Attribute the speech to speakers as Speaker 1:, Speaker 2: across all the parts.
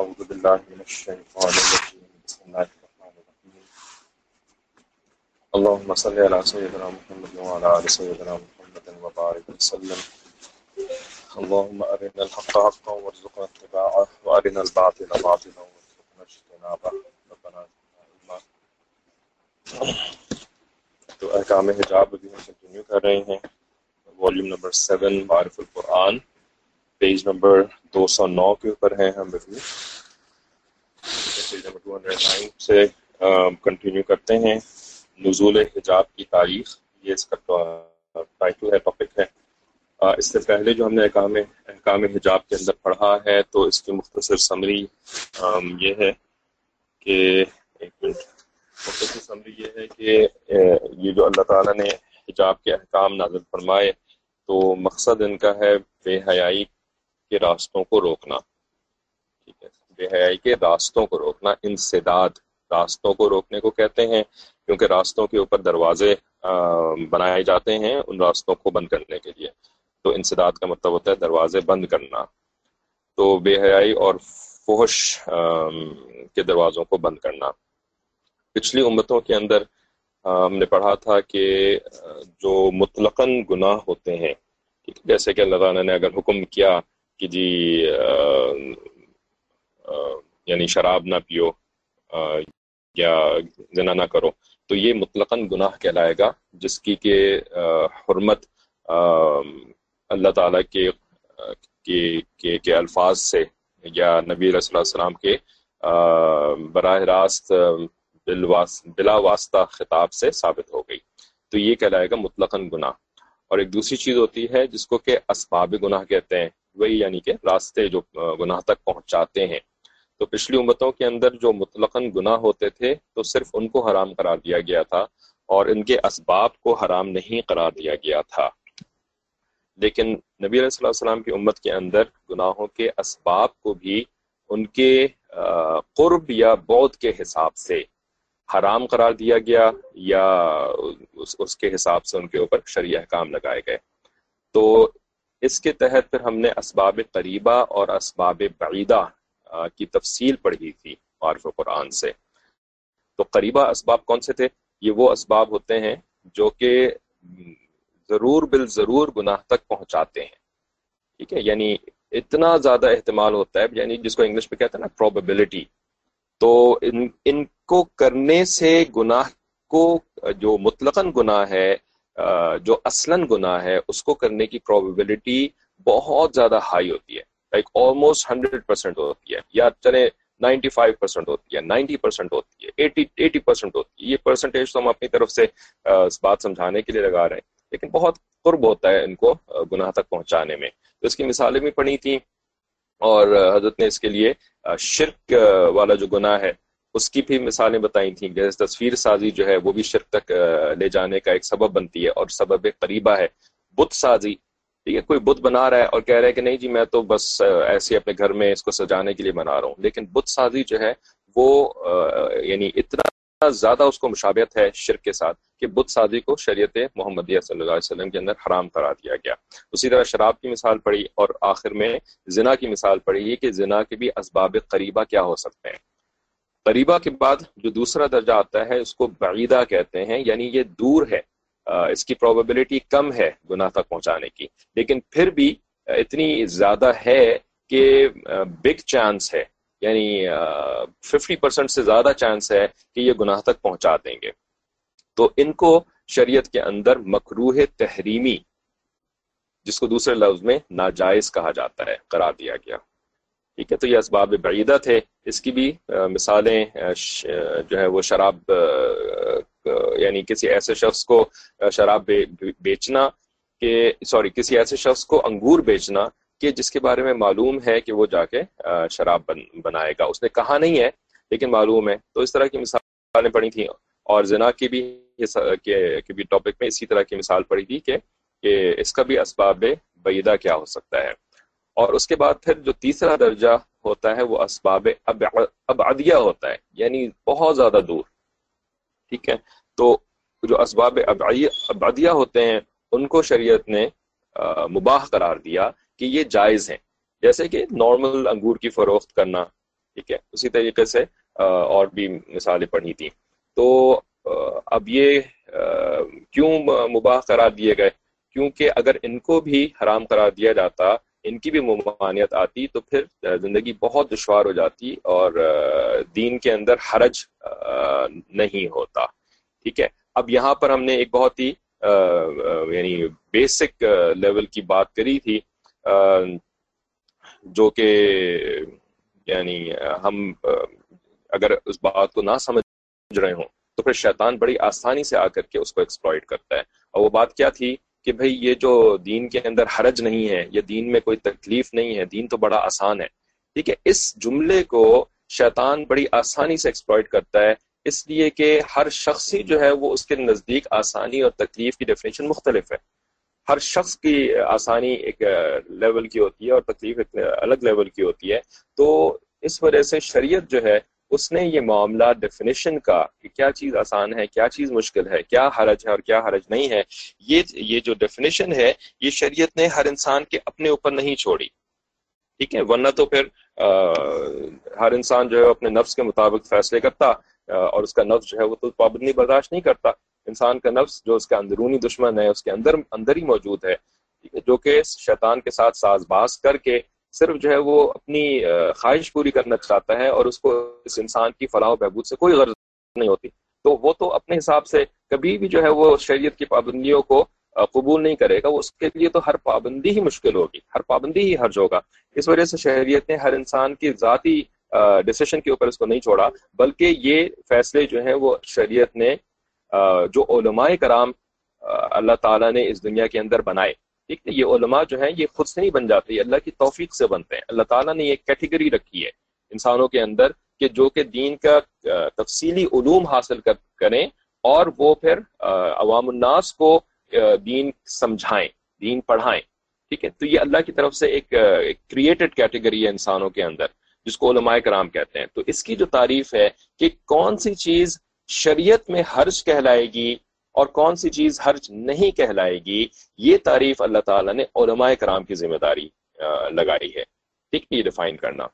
Speaker 1: أعوذ بالله من الشيطان الرجيم. بسم الله الرحمن الرحيم. اللهم صل على سيدنا محمد وعلى آل سيدنا محمد وبارك وسلم. اللهم أرنا الحق حقا وارزقنا اتباعه، وأرنا الباطل باطلا وارزقنا اجتنابه. ربنا زدنا علما تو احکام حجاب ابھی ہم کنٹینیو کر رہے ہیں والیوم نمبر سیون معرف القرآن. پیج نمبر دو سو نو کے اوپر ہیں ہم ابھی۔ Page number two hundred nine سے کنٹینیو کرتے ہیں۔ نزول حجاب کی تاریخ، یہ اس کا ٹائٹل ہے ٹاپک ہے۔ اس سے پہلے جو ہم نے احکام احکام حجاب کے اندر پڑھا ہے، تو اس کی مختصر سمری یہ ہے کہ، ایک منٹ۔ مختصر سمری یہ ہے کہ یہ جو اللہ تعالیٰ نے حجاب کے احکام نازل فرمائے، تو مقصد ان کا ہے بے حیائی کے راستوں کو روکنا۔ ٹھیک ہے بے حیائی کے راستوں کو روکنا، انسداد، راستوں کو روکنے کو کہتے ہیں، کیونکہ راستوں کے اوپر دروازے بنائے جاتے ہیں ان راستوں کو بند کرنے کے لیے۔ تو انسداد کا مطلب ہوتا ہے دروازے بند کرنا۔ تو بے حیائی اور فحش کے دروازوں کو بند کرنا۔ پچھلی امتوں کے اندر ہم نے پڑھا تھا کہ جو مطلقاً گناہ ہوتے ہیں جیسے کہ اللہ تعالیٰ نے اگر حکم کیا کہ جی یعنی شراب نہ پیو یا زنا نہ کرو۔ تو یہ مطلقاً گناہ کہلائے گا جس کی کہ حرمت اللہ تعالیٰ کے کے, کے الفاظ سے یا نبی علیہ اللہ السلام کے براہ راست بلا واسطہ خطاب سے ثابت ہو گئی۔ تو یہ کہلائے گا مطلقاً گناہ۔ اور ایک دوسری چیز ہوتی ہے جس کو کہ اسباب گناہ کہتے ہیں۔ وہی یعنی کہ راستے جو گناہ تک پہنچاتے ہیں۔ تو پچھلی امتوں کے اندر جو مطلقاً گناہ ہوتے تھے تو صرف ان کو حرام قرار دیا گیا تھا اور ان کے اسباب کو حرام نہیں قرار دیا گیا تھا۔ لیکن نبی علیہ اللہ السلام کی امت کے اندر گناہوں کے اسباب کو بھی ان کے قرب یا بود کے حساب سے حرام قرار دیا گیا یا اس, اس کے حساب سے ان کے اوپر شرعی احکام لگائے گئے۔ تو اس کے تحت پھر ہم نے اسباب قریبہ اور اسباب بعیدہ کی تفصیل پڑھی تھی عارف قرآن سے۔ تو قریبہ اسباب کون سے تھے؟ یہ وہ اسباب ہوتے ہیں جو کہ ضرور بال ضرور گناہ تک پہنچاتے ہیں۔ ٹھیک ہے؟ یعنی اتنا زیادہ احتمال ہوتا ہے یعنی جس کو انگلش میں کہتے ہیں نا پروبیبلٹی تو ان ان کو کرنے سے گناہ کو جو مطلقاً گناہ ہے جو اصلاً گناہ ہے، اس کو کرنے کی پروبیبلٹی بہت زیادہ ہائی ہوتی ہے۔ لائک آلموسٹ ہنڈریڈ پرسینٹ ہوتی ہے۔ یا چلے نائنٹی فائیو پرسینٹ ہوتی ہے نائنٹی پرسینٹ ہوتی ہے ایٹی ایٹی پرسینٹ ہوتی ہے۔ یہ پرسنٹیج تو ہم اپنی طرف سے بات سمجھانے کے لیے لگا رہے ہیں۔ لیکن بہت قرب ہوتا ہے ان کو گناہ تک پہنچانے میں۔ تو اس کی مثالیں بھی پڑھی تھیں۔ اور حضرت نے اس کے لیے شرک والا جو گناہ ہے اس کی بھی مثالیں بتائی تھیں جیسے تصویر سازی جو ہے وہ بھی شرک تک لے جانے کا ایک سبب بنتی ہے اور سبب قریبہ ہے۔ بت سازی، ٹھیک ہے، کوئی بت بنا رہا ہے اور کہہ رہا ہے کہ نہیں جی میں تو بس ایسے اپنے گھر میں اس کو سجانے کے لیے بنا رہا ہوں۔ لیکن بت سازی جو ہے وہ یعنی اتنا زیادہ اس کو مشابہت ہے شرک کے ساتھ کہ بت سازی کو شریعت محمدیہ صلی اللہ علیہ وسلم کے اندر حرام کرا دیا گیا۔ اسی طرح شراب کی مثال پڑی اور آخر میں زنا کی مثال پڑی کہ زنا کے بھی اسباب قریبہ کیا ہو سکتے ہیں۔ قریبہ کے بعد جو دوسرا درجہ آتا ہے، اس کو بعیدہ کہتے ہیں یعنی یہ دور ہے۔ اس کی پروبیبلٹی کم ہے گناہ تک پہنچانے کی۔ لیکن پھر بھی اتنی زیادہ ہے کہ بگ چانس ہے۔ یعنی ففٹی پرسینٹ سے زیادہ چانس ہے کہ یہ گناہ تک پہنچا دیں گے۔ تو ان کو شریعت کے اندر مکروح تحریمی، جس کو دوسرے لفظ میں ناجائز کہا جاتا ہے، قرار دیا گیا۔ ٹھیک ہے، تو یہ اسباب بعیدہ تھے۔ اس کی بھی مثالیں جو ہے وہ شراب یعنی کسی ایسے شخص کو شراب بیچنا کہ، سوری، کسی ایسے شخص کو انگور بیچنا کہ جس کے بارے میں معلوم ہے کہ وہ جا کے شراب بنائے گا۔ اس نے کہا نہیں ہے، لیکن معلوم ہے۔ تو اس طرح کی مثالیں پڑھی تھیں۔ اور زنا کی بھی کے بھی ٹاپک میں اسی طرح کی مثال پڑی تھی کہ اس کا بھی اسباب بعیدہ کیا ہو سکتا ہے۔ اور اس کے بعد پھر جو تیسرا درجہ ہوتا ہے وہ اسباب ابعدیہ ہوتا ہے یعنی بہت زیادہ دور، ٹھیک ہے؟ تو جو اسباب ابعدیہ ہوتے ہیں، ان کو شریعت نے مباح قرار دیا کہ یہ جائز ہیں۔ جیسے کہ نارمل انگور کی فروخت کرنا، ٹھیک ہے؟ اسی طریقے سے اور بھی مثالیں پڑھی تھیں۔ تو اب یہ کیوں مباح قرار دیے گئے؟ کیونکہ اگر ان کو بھی حرام قرار دیا جاتا ان کی بھی ممانعت آتی تو پھر زندگی بہت دشوار ہو جاتی اور دین کے اندر حرج نہیں ہوتا، ٹھیک ہے؟ اب یہاں پر ہم نے ایک بہت ہی یعنی بیسک لیول کی بات کری تھی جو کہ یعنی ہم اگر اس بات کو نہ سمجھ رہے ہوں تو پھر شیطان بڑی آسانی سے آ کر کے اس کو ایکسپلائٹ کرتا ہے۔ اور وہ بات کیا تھی؟ کہ بھئی یہ جو دین کے اندر حرج نہیں ہے یا دین میں کوئی تکلیف نہیں ہے، دین تو بڑا آسان ہے۔ ٹھیک ہے، اس جملے کو شیطان بڑی آسانی سے ایکسپلائٹ کرتا ہے، اس لیے کہ ہر شخصی جو ہے وہ اس کے نزدیک آسانی اور تکلیف کی ڈیفینیشن مختلف ہے۔ ہر شخص کی آسانی ایک لیول کی ہوتی ہے اور تکلیف ایک الگ لیول کی ہوتی ہے۔ تو اس وجہ سے شریعت جو ہے اس نے یہ معاملہ ڈیفینیشن کا کہ کیا چیز آسان ہے، کیا چیز مشکل ہے، کیا حرج ہے اور کیا حرج نہیں ہے، یہ یہ جو ڈیفینیشن ہے، یہ شریعت نے ہر انسان کے اپنے اوپر نہیں چھوڑی۔ ٹھیک ہے؟ ورنہ تو پھر ہر انسان جو ہے اپنے نفس کے مطابق فیصلے کرتا اور اس کا نفس جو ہے وہ تو پابندی برداشت نہیں کرتا۔ انسان کا نفس جو اس کا اندرونی دشمن ہے، اس کے اندر اندر ہی موجود ہے؟ جو کہ شیطان کے ساتھ ساز باز کر کے صرف جو ہے وہ اپنی خواہش پوری کرنا چاہتا ہے اور اس کو اس انسان کی فلاح و بہبود سے کوئی غرض نہیں ہوتی۔ تو وہ تو اپنے حساب سے کبھی بھی جو ہے وہ شریعت کی پابندیوں کو قبول نہیں کرے گا اس کے لیے تو ہر پابندی ہی مشکل ہوگی، ہر پابندی ہی حرج ہوگا۔ اس وجہ سے شہریت نے ہر انسان کی ذاتی ڈسیشن کے اوپر اس کو نہیں چھوڑا، بلکہ یہ فیصلے جو ہیں وہ شریعت نے جو علماء کرام اللہ تعالیٰ نے اس دنیا کے اندر بنائے۔ ٹھیک ہے، یہ علماء جو ہیں یہ خود سے نہیں بن جاتے اللہ کی توفیق سے بنتے ہیں۔ اللہ تعالیٰ نے یہ کیٹیگری رکھی ہے انسانوں کے اندر کہ جو کہ دین کا تفصیلی علوم حاصل کریں اور وہ پھر عوام الناس کو دین سمجھائیں، دین پڑھائیں۔ ٹھیک ہے، تو یہ اللہ کی طرف سے ایک کریٹڈ کیٹیگری ہے انسانوں کے اندر، جس کو علماء کرام کہتے ہیں۔ تو اس کی جو تعریف ہے کہ کون سی چیز شریعت میں حرج کہلائے گی اور کون سی چیز حرج نہیں کہلائے گی، یہ تعریف اللہ تعالیٰ نے علماء کرام کی ذمہ داری لگائی ہے۔ ٹھیک، یہ ڈیفائن کرنا۔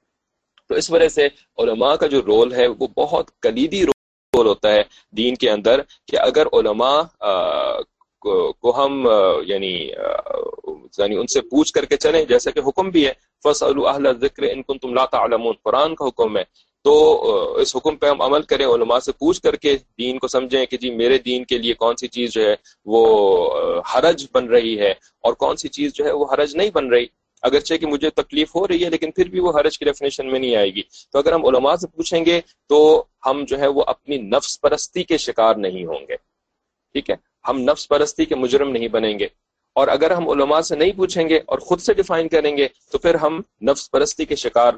Speaker 1: تو اس وجہ سے علماء کا جو رول ہے، وہ بہت کلیدی رول ہوتا ہے دین کے اندر کہ اگر علماء کو ہم یعنی یعنی ان سے پوچھ کر کے چلیں جیسے کہ حکم بھی ہے فصل ذکر ان کن تم لاتا قرآن کا حکم ہے تو اس حکم پہ ہم عمل کریں، علماء سے پوچھ کر کے دین کو سمجھیں کہ جی میرے دین کے لیے کون سی چیز جو ہے وہ حرج بن رہی ہے اور کون سی چیز جو ہے وہ حرج نہیں بن رہی۔ اگرچہ کہ مجھے تکلیف ہو رہی ہے، لیکن پھر بھی وہ حرج کی ڈیفینیشن میں نہیں آئے گی۔ تو اگر ہم علماء سے پوچھیں گے تو ہم جو ہے وہ اپنی نفس پرستی کے شکار نہیں ہوں گے۔ ٹھیک ہے؟ ہم نفس پرستی کے مجرم نہیں بنیں گے۔ اور اگر ہم علماء سے نہیں پوچھیں گے اور خود سے ڈیفائن کریں گے، تو پھر ہم نفس پرستی کے شکار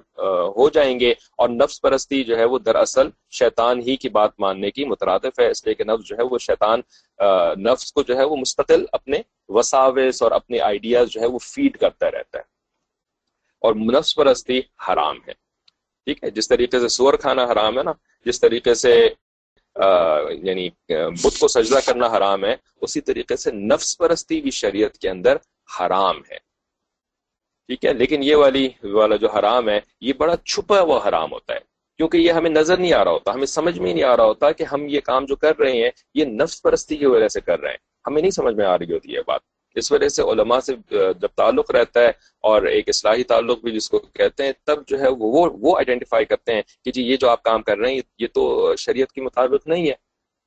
Speaker 1: ہو جائیں گے اور نفس پرستی جو ہے وہ دراصل شیطان ہی کی بات ماننے کی مترادف ہے۔ اس لیے کہ نفس جو ہے وہ شیطان نفس کو جو ہے وہ مستقل اپنے وساوس اور اپنے آئیڈیاز جو ہے وہ فیڈ کرتا رہتا ہے۔ اور نفس پرستی حرام ہے۔ ٹھیک ہے؟ جس طریقے سے سور کھانا حرام ہے نا، جس طریقے سے یعنی بت کو سجدہ کرنا حرام ہے، اسی طریقے سے نفس پرستی بھی شریعت کے اندر حرام ہے۔ ٹھیک ہے؟ لیکن یہ والی، والا جو حرام ہے، یہ بڑا چھپا ہوا حرام ہوتا ہے۔ کیونکہ یہ ہمیں نظر نہیں آ رہا ہوتا، ہمیں سمجھ میں نہیں آ رہا ہوتا کہ ہم یہ کام جو کر رہے ہیں، یہ نفس پرستی کی وجہ سے کر رہے ہیں۔ ہمیں نہیں سمجھ میں آ رہی ہوتی ہے بات۔ اس وجہ سے علماء سے جب تعلق رہتا ہے اور ایک اصلاحی تعلق بھی جس کو کہتے ہیں، تب جو ہے وہ وہ آئیڈینٹیفائی کرتے ہیں کہ جی یہ جو آپ کام کر رہے ہیں، یہ تو شریعت کے مطابق نہیں ہے،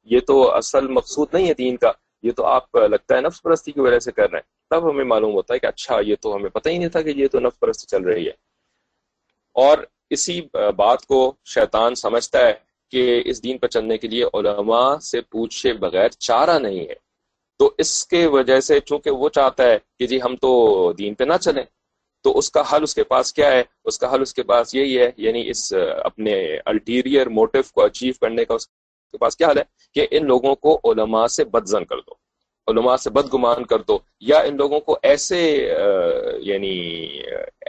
Speaker 1: یہ تو اصل مقصود نہیں ہے دین کا، یہ تو آپ لگتا ہے نفس پرستی کی وجہ سے کر رہے ہیں۔ تب ہمیں معلوم ہوتا ہے کہ اچھا یہ تو ہمیں پتہ ہی نہیں تھا کہ یہ تو نفس پرستی چل رہی ہے۔ اور اسی بات کو شیطان سمجھتا ہے کہ اس دین پر چلنے کے لیے علماء سے پوچھے بغیر چارہ نہیں ہے۔ تو اس کے وجہ سے چونکہ وہ چاہتا ہے کہ جی ہم تو دین پہ نہ چلیں، تو اس کا حل اس کے پاس کیا ہے؟ اس کا حل اس کے پاس یہی ہے یعنی اس اپنے الٹیریئر موٹو کو اچیو کرنے کا اس کے پاس کیا حل ہے؟ کہ ان لوگوں کو علماء سے بدزن کر دو، علماء سے بدگمان کر دو، یا ان لوگوں کو ایسے یعنی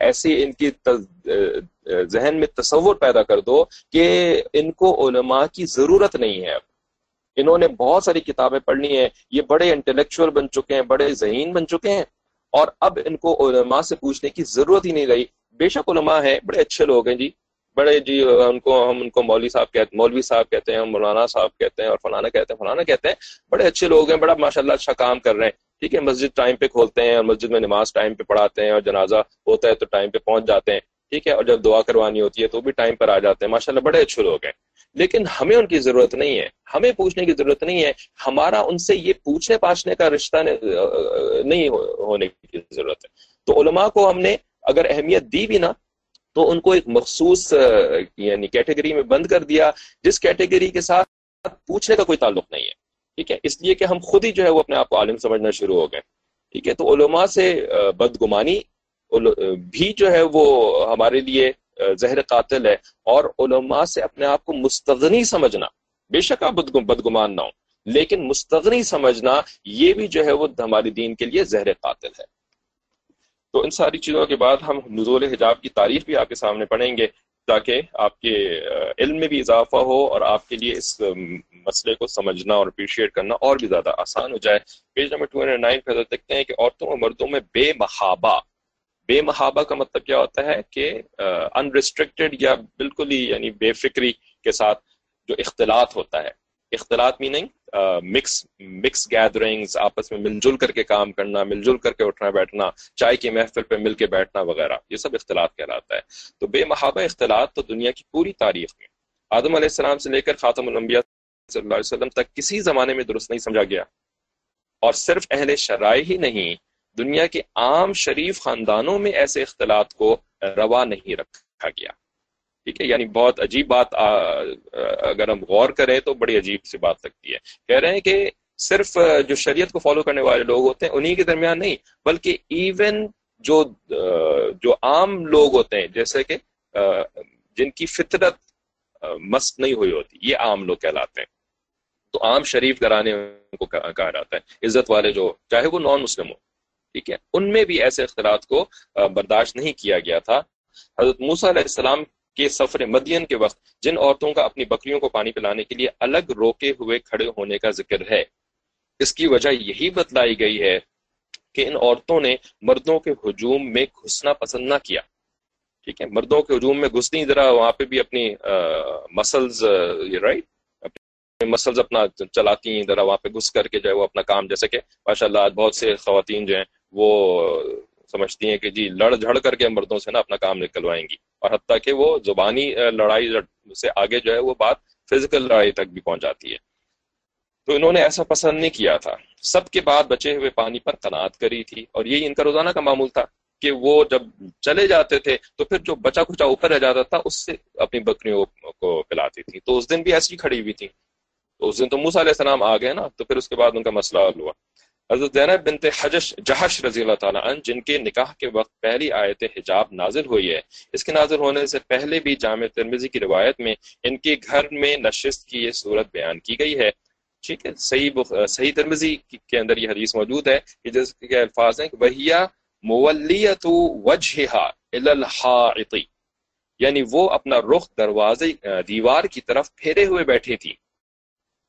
Speaker 1: ایسے ان کی ذہن میں تصور پیدا کر دو کہ ان کو علماء کی ضرورت نہیں ہے۔ اب انہوں نے بہت ساری کتابیں پڑھنی ہیں، یہ بڑے انٹلیکچوئل بن چکے ہیں، بڑے ذہین بن چکے ہیں۔ اور اب ان کو علماء سے پوچھنے کی ضرورت ہی نہیں رہی۔ بے شک علماء ہیں، بڑے اچھے لوگ ہیں جی۔ بڑے جی ان کو ہم، ان کو مولوی صاحب کہتے مولوی صاحب کہتے ہیں مولانا صاحب کہتے ہیں اور فلانا کہتے ہیں، فلانا کہتے ہیں۔ بڑے اچھے لوگ ہیں، بڑا ماشاء اللہ اچھا کام کر رہے ہیں۔ ٹھیک ہے، مسجد ٹائم پہ کھولتے ہیں اور مسجد میں نماز ٹائم پہ پڑھاتے ہیں اور جنازہ ہوتا ہے تو ٹائم پہ پہنچ جاتے ہیں۔ ٹھیک ہے، اور جب دعا کروانی ہوتی ہے تو بھی ٹائم پر آ جاتے ہیں۔ ماشاء اللہ بڑے اچھے لوگ ہیں۔ لیکن ہمیں ان کی ضرورت نہیں ہے، ہمیں پوچھنے کی ضرورت نہیں ہے، ہمارا ان سے یہ پوچھنے پاچھنے کا رشتہ نہیں ہونے کی ضرورت ہے۔ تو علماء کو ہم نے اگر اہمیت دی بھی نا، تو ان کو ایک مخصوص یعنی کیٹیگری میں بند کر دیا، جس کیٹیگری کے ساتھ پوچھنے کا کوئی تعلق نہیں ہے۔ ٹھیک ہے؟ اس لیے کہ ہم خود ہی جو ہے وہ اپنے آپ کو عالم سمجھنا شروع ہو گئے۔ ٹھیک ہے؟ تو علماء سے بدگمانی بھی جو ہے وہ ہمارے لیے زہر قاتل ہے۔ اور علماء سے اپنے آپ کو مستغنی سمجھنا، بے شک آپ بدگمان نہ ہو لیکن مستغنی سمجھنا یہ بھی جو ہے وہ ہماری دین کے لیے زہر قاتل ہے۔ تو ان ساری چیزوں کے بعد ہم نزول حجاب کی تعریف بھی آپ کے سامنے پڑھیں گے تاکہ آپ کے علم میں بھی اضافہ ہو اور آپ کے لیے اس مسئلے کو سمجھنا اور اپریشیٹ کرنا اور بھی زیادہ آسان ہو جائے۔ Page number two hundred nine پہ دیکھتے ہیں کہ عورتوں اور مردوں میں بے محابہ بے محابہ کا مطلب کیا ہوتا ہے کہ انریسٹرکٹیڈ یا بالکل ہی یعنی بے فکری کے ساتھ جو اختلاط ہوتا ہے۔ اختلاط میننگ مکس مکس گیدرنگز آپس میں مل جل کر کے کام کرنا مل جل کر کے اٹھنا، بیٹھنا، چائے کی محفل پہ مل کے بیٹھنا وغیرہ، یہ سب اختلاط کہلاتا ہے۔ تو بے محابہ اختلاط تو دنیا کی پوری تاریخ میں۔ آدم علیہ السلام سے لے کر خاتم الانبیاء صلی اللہ علیہ وسلم تک کسی زمانے میں درست نہیں سمجھا گیا۔ اور صرف اہل شرائع ہی نہیں دنیا کے عام شریف خاندانوں میں ایسے اختلاط کو روا نہیں رکھا گیا۔ ٹھیک ہے؟ یعنی بہت عجیب بات اگر ہم غور کریں تو بڑی عجیب سی بات لگتی ہے۔ کہہ رہے ہیں کہ صرف جو شریعت کو فالو کرنے والے لوگ ہوتے ہیں، انہی کے درمیان نہیں، بلکہ ایون جو جو عام لوگ ہوتے ہیں، جیسے کہ جن کی فطرت مست نہیں ہوئی ہوتی، یہ عام لوگ کہلاتے ہیں۔ تو عام شریف گرانے کو کہا جاتا ہے، عزت والے جو، چاہے وہ نان مسلم ہو ٹھیک ہے؟ ان میں بھی ایسے اختلاط کو برداشت نہیں کیا گیا تھا۔ حضرت موسیٰ علیہ السلام کے سفر مدین کے وقت جن عورتوں کا اپنی بکریوں کو پانی پلانے کے لیے الگ روکے ہوئے کھڑے ہونے کا ذکر ہے، اس کی وجہ یہی بتلائی گئی ہے کہ ان عورتوں نے مردوں کے ہجوم میں گھسنا پسند نہ کیا۔ ٹھیک ہے؟ مردوں کے ہجوم میں گھسنی ذرا وہاں پہ بھی اپنی مسلز رائٹ مسلز اپنا چلاتی ہیں، ذرا وہاں پہ گھس کر کے جو ہے وہ اپنا کام، جیسے کہ ماشاء اللہ بہت سے خواتین جو ہیں وہ سمجھتی ہیں کہ جی لڑ جھڑ کر کے مردوں سے نا اپنا کام نکلوائیں گی اور حتیٰ کہ وہ زبانی لڑائی سے آگے جو ہے وہ بات فزیکل لڑائی تک بھی پہنچ جاتی ہے۔ تو انہوں نے ایسا پسند نہیں کیا تھا۔ سب کے بعد بچے ہوئے پانی پر قناعت کری تھی اور یہی ان کا روزانہ کا معمول تھا کہ وہ جب چلے جاتے تھے تو پھر جو بچا کچا اوپر رہ جاتا تھا اس سے اپنی بکریوں کو پلاتی تھی۔ تو اس دن بھی ایسی کھڑی ہوئی تھی۔ تو اس دن تو موسیٰ علیہ السلام آ گئے نا تو پھر اس کے بعد ان کا مسئلہ حل ہوا۔ حضرت زینب بنت حجش جہش رضی اللہ تعالیٰ عنہ، جن کے نکاح کے وقت پہلی آیت حجاب نازل ہوئی ہے، اس کے نازل ہونے سے پہلے بھی جامع ترمیزی کی روایت میں ان کے گھر میں نشست کی یہ صورت بیان کی گئی ہے۔ ٹھیک ہے، صحیح بخ... صحیح ترمیزی کے اندر یہ حدیث موجود ہے کہ جس کے الفاظ ہیں کہ وہیا مولیت وجہا الحاعطی یعنی وہ اپنا رخ دروازے، دیوار کی طرف پھیرے ہوئے بیٹھی تھی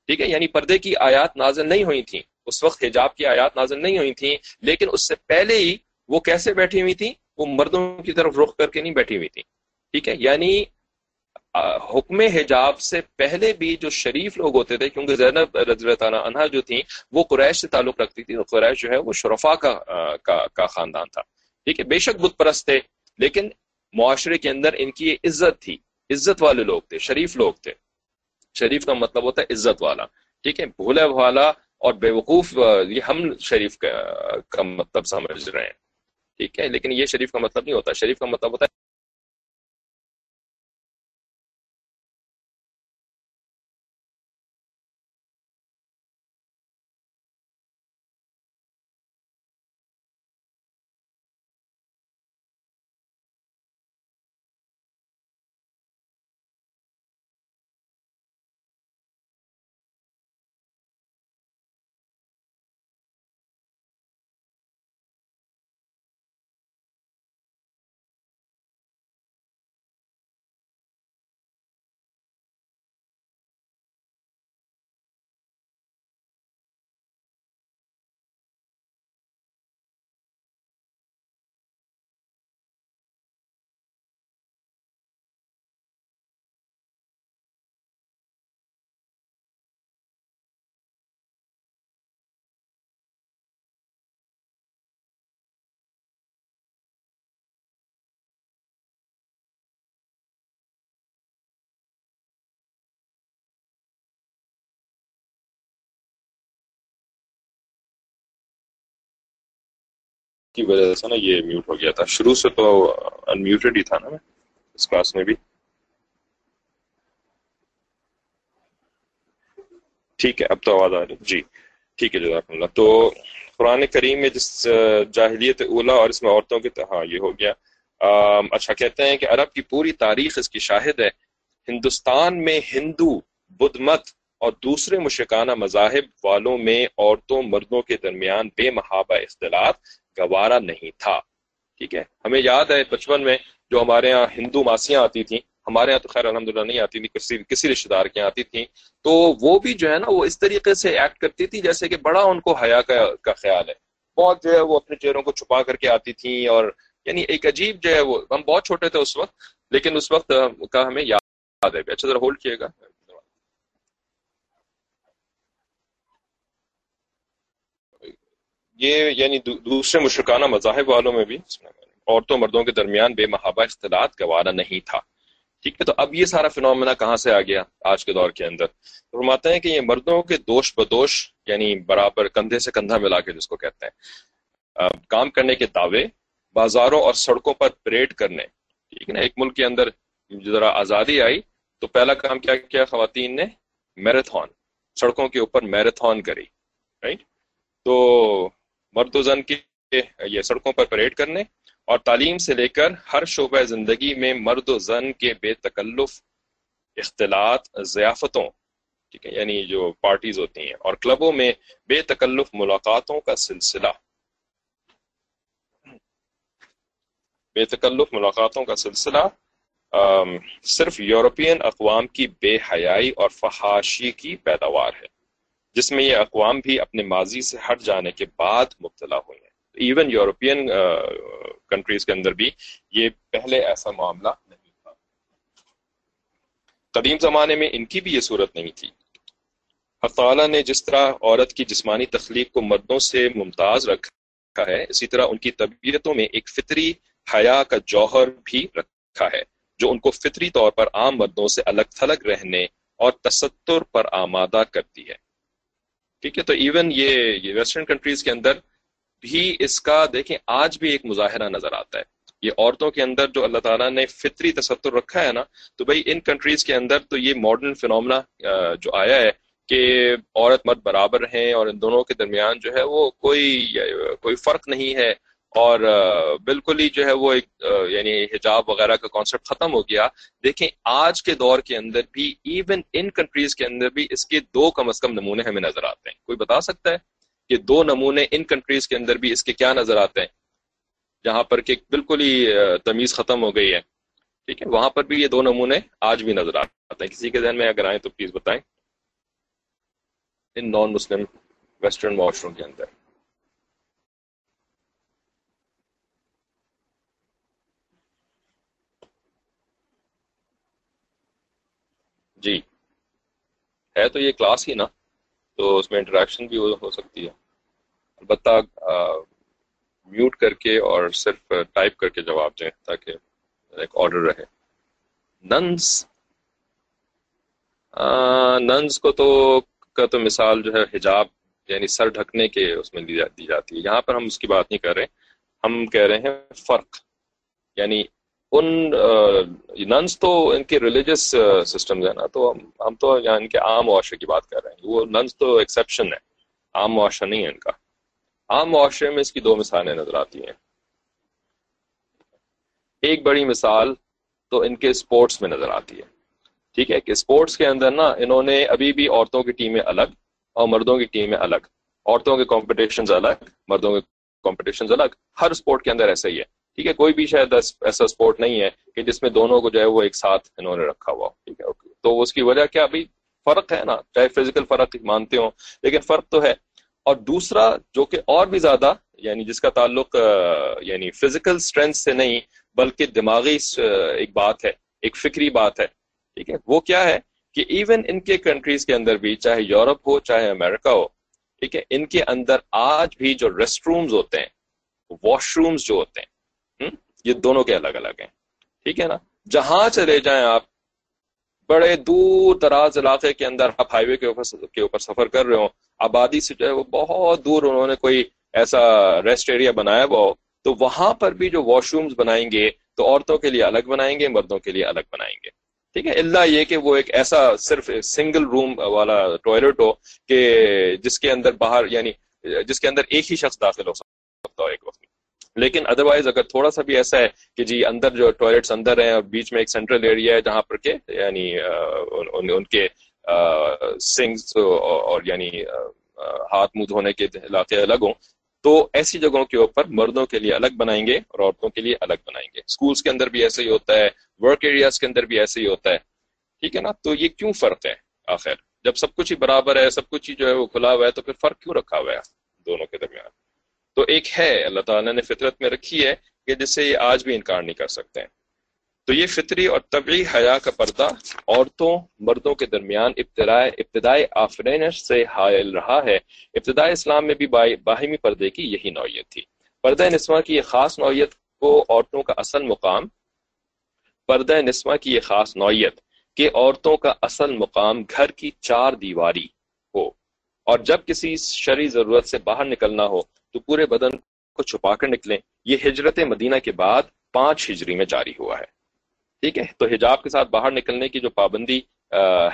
Speaker 1: ٹھیک ہے یعنی پردے کی آیات نازل نہیں ہوئی تھیں۔ اس وقت حجاب کی آیات نازل نہیں ہوئی تھیں لیکن اس سے پہلے ہی وہ کیسے بیٹھی ہوئی تھیں؟ وہ مردوں کی طرف رخ کر کے نہیں بیٹھی ہوئی تھیں۔ ٹھیک ہے؟ یعنی حکم حجاب سے پہلے بھی جو شریف لوگ ہوتے تھے کیونکہ زینب رضی اللہ تعالیٰ عنہ جو تھیں وہ قریش سے تعلق رکھتی تھی۔ اور قریش جو ہے وہ شرفا کا کا, کا خاندان تھا۔ ٹھیک ہے؟ بے شک بت پرست تھے لیکن معاشرے کے اندر ان کی عزت تھی۔ عزت والے لوگ تھے شریف لوگ تھے۔ شریف کا مطلب ہوتا ہے عزت والا۔ ٹھیک ہے؟ بھولا بھالا اور بیوقوف یہ ہم شریف کا مطلب سمجھ رہے ہیں۔ ٹھیک ہے؟ لیکن یہ شریف کا مطلب نہیں ہوتا۔ شریف کا مطلب ہوتا ہے کی وجہ سے نا یہ میوٹ ہو گیا تھا۔ شروع سے تو انمیوٹیڈ ہی تھا نا میں، اس کلاس میں بھی۔ ٹھیک ہے، اب تو آواز آ رہی جی ٹھیک ہے، جزاک اللہ۔ تو قرآن کریم میں جس جاہلیت اولا اور اس میں عورتوں کے ہاں یہ ہو گیا۔ اچھا کہتے ہیں کہ عرب کی پوری تاریخ اس کی شاہد ہے۔ ہندوستان میں ہندو، بدھ مت اور دوسرے مشکانہ مذاہب والوں میں عورتوں، مردوں کے درمیان بے محابہ اختلاط گوارا نہیں تھا۔ ٹھیک ہے؟ ہمیں یاد ہے بچپن میں جو ہمارے ہاں ہندو ماسیاں آتی تھیں، ہمارے یہاں تو خیر الحمد للہ نہیں آتی تھی، کسی کسی رشتے دار کے آتی تھیں۔ تو وہ بھی جو ہے نا، وہ اس طریقے سے ایکٹ کرتی تھی جیسے کہ بڑا ان کو حیا کا کا خیال ہے۔ بہت جو ہے وہ اپنے چہروں کو چھپا کر کے آتی تھیں اور یعنی ایک عجیب جو ہے وہ، ہم بہت چھوٹے تھے اس وقت، لیکن اس وقت کا ہمیں یاد ہے۔ اچھا ذرا ہولڈ کیے گا۔ یہ یعنی دوسرے مشرکانہ مذاہب والوں میں بھی عورتوں مردوں کے درمیان بے محابہ اختلاط گوارا نہیں تھا۔ ٹھیک ہے، تو اب یہ سارا فنومنا کہاں سے آ گیا آج کے دور کے اندر؟ فرماتے ہیں کہ یہ مردوں کے دوش بدوش یعنی برابر کندھے سے کندھا ملا کے جس کو کہتے ہیں کام کرنے کے دعوے، بازاروں اور سڑکوں پر پریڈ کرنے۔ ٹھیک ہے نا، ایک ملک کے اندر ذرا آزادی آئی تو پہلا کام کیا کیا خواتین نے؟ میراتھن۔ سڑکوں کے اوپر میراتھن کری، رائٹ؟ تو مرد و زن کے یہ سڑکوں پر پریڈ کرنے اور تعلیم سے لے کر ہر شعبہ زندگی میں مرد و زن کے بے تکلف اختلاط، ضیافتوں، ٹھیک ہے یعنی جو پارٹیز ہوتی ہیں اور کلبوں میں بے تکلف ملاقاتوں کا سلسلہ۔ بے تکلف ملاقاتوں کا سلسلہ صرف یورپین اقوام کی بے حیائی اور فحاشی کی پیداوار ہے۔ جس میں یہ اقوام بھی اپنے ماضی سے ہٹ جانے کے بعد مبتلا ہوئے ہیں۔ ایون یورپین کنٹریز کے اندر بھی یہ پہلے ایسا معاملہ نہیں تھا۔ قدیم زمانے میں ان کی بھی یہ صورت نہیں تھی۔ تعالیٰ نے جس طرح عورت کی جسمانی تخلیق کو مردوں سے ممتاز رکھا ہے، اسی طرح ان کی طبیعتوں میں ایک فطری حیا کا جوہر بھی رکھا ہے، جو ان کو فطری طور پر عام مردوں سے الگ تھلگ رہنے اور تستر پر آمادہ کرتی ہے۔ ٹھیک ہے، تو ایون یہ ویسٹرن کنٹریز کے اندر بھی اس کا دیکھیں، آج بھی ایک مظاہرہ نظر آتا ہے۔ یہ عورتوں کے اندر جو اللہ تعالیٰ نے فطری تصور رکھا ہے نا، تو بھائی ان کنٹریز کے اندر تو یہ ماڈرن فنومنا جو آیا ہے کہ عورت مرد برابر ہیں اور ان دونوں کے درمیان جو ہے وہ کوئی کوئی فرق نہیں ہے۔ اور بالکل ہی جو ہے وہ ایک یعنی حجاب وغیرہ کا کانسیپٹ ختم ہو گیا۔ دیکھیں، آج کے دور کے اندر بھی ایون ان کنٹریز کے اندر بھی اس کے دو کم از کم نمونے ہمیں نظر آتے ہیں۔ کوئی بتا سکتا ہے کہ دو نمونے ان کنٹریز کے اندر بھی اس کے کیا نظر آتے ہیں؟ جہاں پر کہ بالکل ہی تمیز ختم ہو گئی ہے۔ ٹھیک ہے، وہاں پر بھی یہ دو نمونے آج بھی نظر آتے ہیں۔ کسی کے ذہن میں اگر آئیں تو پلیز بتائیں۔ ان نان مسلم ویسٹرن معاشروں کے اندر۔ جی۔ ہے تو یہ کلاس ہی نا، تو اس میں انٹریکشن بھی ہو سکتی ہے۔ البتہ میوٹ کر کے اور صرف ٹائپ کر کے جواب دیں تاکہ ایک آرڈر رہے۔ ننس ننس کو تو، کا تو مثال جو ہے حجاب یعنی سر ڈھکنے کے اس میں دی جاتی ہے۔ یہاں پر ہم اس کی بات نہیں کر رہے، ہم کہہ رہے ہیں فرق یعنی ان ننس تو ان کے ریلیجس سسٹم ہے نا، تو ہم تو یہاں ان کے عام معاشرے کی بات کر رہے ہیں۔ وہ ننس تو ایکسیپشن ہے عام معاشرہ نہیں ہے ان کا۔ عام معاشرے میں اس کی دو مثالیں نظر آتی ہیں۔ ایک بڑی مثال تو ان کے اسپورٹس میں نظر آتی ہے۔ ٹھیک ہے کہ اسپورٹس کے اندر نا انہوں نے ابھی بھی عورتوں کی ٹیمیں الگ اور مردوں کی ٹیمیں الگ۔ عورتوں کے کمپٹیشنز الگ، مردوں کے کمپٹیشنز الگ۔ ہر اسپورٹ کے اندر ایسا ہی ہے۔ ٹھیک ہے، کوئی بھی شاید ایسا اسپورٹ نہیں ہے کہ جس میں دونوں کو جو ہے وہ ایک ساتھ انہوں نے رکھا ہوا ٹھیک ہے تو اس کی وجہ کیا؟ ابھی فرق ہے نا، چاہے فزیکل فرق مانتے ہوں، لیکن فرق تو ہے۔ اور دوسرا، جو کہ اور بھی زیادہ یعنی جس کا تعلق یعنی فزیکل اسٹرینتھ سے نہیں، بلکہ دماغی ایک بات ہے، ایک فکری بات ہے، ٹھیک ہے۔ وہ کیا ہے کہ ایون ان کے کنٹریز کے اندر بھی، چاہے یورپ ہو، چاہے امریکہ ہو، ٹھیک ہے، ان کے اندر آج بھی جو ریسٹ رومز ہوتے ہیں واش رومز جو ہوتے ہیں یہ دونوں کے الگ الگ ہیں۔ ٹھیک ہے نا؟ جہاں چلے جائیں آپ، بڑے دور دراز علاقے کے اندر آپ ہائی وے کے اوپر کے اوپر سفر کر رہے ہو آبادی سے جو ہے وہ بہت دور انہوں نے کوئی ایسا ریسٹ ایریا بنایا ہوا ہو، تو وہاں پر بھی جو واش رومز بنائیں گے تو عورتوں کے لیے الگ بنائیں گے، مردوں کے لیے الگ بنائیں گے۔ ٹھیک ہے؟ اللہ یہ کہ وہ ایک ایسا صرف سنگل روم والا ٹوائلٹ ہو کہ جس کے اندر باہر یعنی جس کے اندر ایک ہی شخص داخل ہو سکتا ہو ایک وقت میں۔ لیکن ادروائز اگر تھوڑا سا بھی ایسا ہے کہ جی اندر جو ٹوائلٹس اندر ہیں اور بیچ میں ایک سینٹرل ایریا ہے جہاں پر کے یعنی ان کے سنگس اور یعنی ہاتھ منہ دھونے کے علاقے الگ ہوں، تو ایسی جگہوں کے اوپر مردوں کے لیے الگ بنائیں گے اور عورتوں کے لیے الگ بنائیں گے۔ اسکولس کے اندر بھی ایسے ہی ہوتا ہے ورک ایریاز کے اندر بھی ایسے ہی ہوتا ہے۔ ٹھیک ہے نا؟ تو یہ کیوں فرق ہے؟ آخر، جب سب کچھ ہی برابر ہے، سب کچھ ہی جو ہے وہ کھلا ہوا ہے، تو پھر فرق کیوں رکھا ہوا ہے؟ دونوں کے درمیان۔ تو ایک ہے، اللہ تعالیٰ نے فطرت میں رکھی ہے کہ جس سے یہ آج بھی انکار نہیں کر سکتے ہیں۔ تو یہ فطری اور طبعی حیا کا پردہ عورتوں، مردوں کے درمیان ابتدائے ابتدائی آفرین سے حائل رہا ہے۔ ابتدائی اسلام میں بھی باہمی پردے کی یہی نوعیت تھی۔ پردہ نسواں کی یہ خاص نوعیت کو عورتوں کا اصل مقام، پردہ نسواں کی یہ خاص نوعیت کہ عورتوں کا اصل مقام گھر کی چار دیواری ہو۔ اور جب کسی شرعی ضرورت سے باہر نکلنا ہو تو پورے بدن کو چھپا کر نکلیں۔ یہ ہجرت مدینہ کے بعد پانچ ہجری میں جاری ہوا ہے۔ ٹھیک ہے؟ تو حجاب کے ساتھ باہر نکلنے کی جو پابندی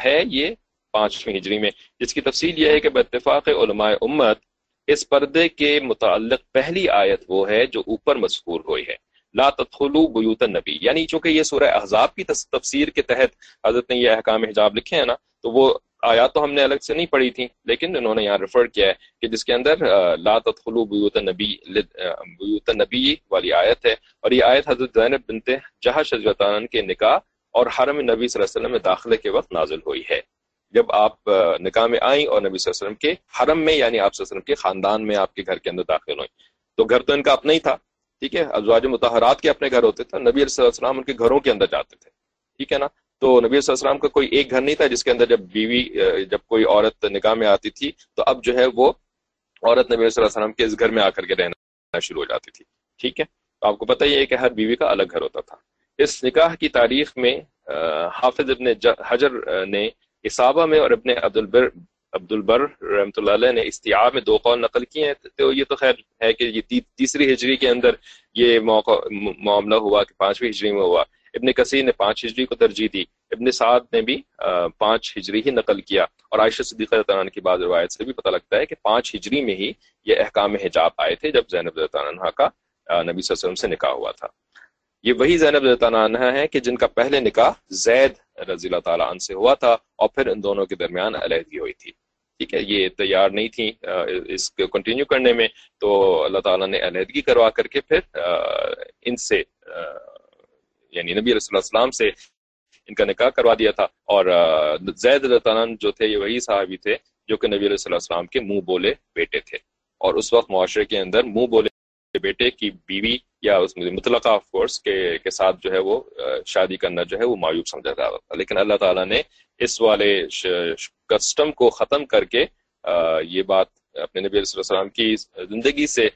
Speaker 1: ہے یہ پانچویں ہجری میں۔ جس کی تفصیل یہ ہے کہ باتفاق علماء امت اس پردے کے متعلق پہلی آیت وہ ہے جو اوپر مذکور ہوئی ہے۔ لا تدخلوا بیوت النبی۔ یعنی چونکہ یہ سورہ احزاب کی تفسیر کے تحت حضرت نے یہ احکام حجاب لکھے ہیں نا، تو وہ آیات تو ہم نے الگ سے نہیں پڑھی تھی لیکن انہوں نے یہاں ریفر کیا ہے کہ جس کے اندر لا تدخلوا بیوت النبی بیوت النبی والی آیت ہے، اور یہ آیت حضرت زینب بنت جہش عنہ کے نکاح اور حرم نبی صلی اللہ علیہ وسلم میں داخلے کے وقت نازل ہوئی ہے۔ جب آپ نکاح میں آئیں اور نبی صلی اللہ علیہ وسلم کے حرم میں یعنی آپ صلی اللہ علیہ وسلم کے خاندان میں آپ کے گھر کے اندر داخل ہوئیں، تو گھر تو ان کا اپنا ہی تھا، ٹھیک ہے؟ ازواج متحرات کے اپنے گھر ہوتے تھے، نبی علیہ السلام ان کے گھروں کے اندر جاتے تھے، ٹھیک ہے نا؟ تو نبی صلی اللہ علیہ وسلم کا کوئی ایک گھر نہیں تھا جس کے اندر جب بیوی جب کوئی عورت نکاح میں آتی تھی، تو اب جو ہے وہ عورت نبی صلی اللہ علیہ وسلم کے اس گھر میں آ کر کے رہنا شروع ہو جاتی تھی، ٹھیک ہے؟ تو آپ کو پتہ ہی ہے کہ ہر بیوی کا الگ گھر ہوتا تھا۔ اس نکاح کی تاریخ میں حافظ ابن حجر نے اصابہ میں اور ابن عبد البر عبد البر رحمۃ اللہ علیہ نے استیاب میں دو قول نقل کیے ہیں، تو یہ تو خیر ہے کہ یہ تیسری ہجری کے اندر یہ موقع معاملہ ہوا کہ پانچویں ہجری میں ہوا۔ ابن کثیر نے پانچ ہجری کو ترجیح دی، ابن سعد نے بھی پانچ ہجری ہی نقل کیا۔ اور عائشہ صدیقہ عنہ کی بعض روایت سے بھی پتہ لگتا ہے کہ پانچ ہجری میں ہی یہ احکام حجاب آئے تھے جب زینب عنہ کا نبی صلی اللہ علیہ وسلم سے نکاح ہوا تھا۔ یہ وہی زینب عنہ ہے کہ جن کا پہلے نکاح زید رضی اللہ تعالیٰ عنہ سے ہوا تھا اور پھر ان دونوں کے درمیان علیحدگی ہوئی تھی۔ ٹھیک ہے، یہ تیار نہیں تھی اس کو کنٹینیو کرنے میں تو اللہ تعالیٰ نے علیحدگی کروا کر کے پھر ان سے یعنی نبی علیہ السلام سے ان کا نکاح کروا دیا تھا اور زید اللہ جو تھے، یہ وہی صحابی تھے جو کہ نبی علیہ السلام کے منہ بولے بیٹے تھے۔ اور اس وقت معاشرے کے اندر منہ بولے بیٹے کی بیوی یا اس مطلقہ آف کورس کے کے ساتھ جو ہے وہ شادی کرنا جو ہے وہ معیوب سمجھا جاتا تھا۔ لیکن اللہ تعالیٰ نے اس والے کسٹم کو ختم کر کے یہ بات اپنے نبی علیہ السلام کی زندگی سے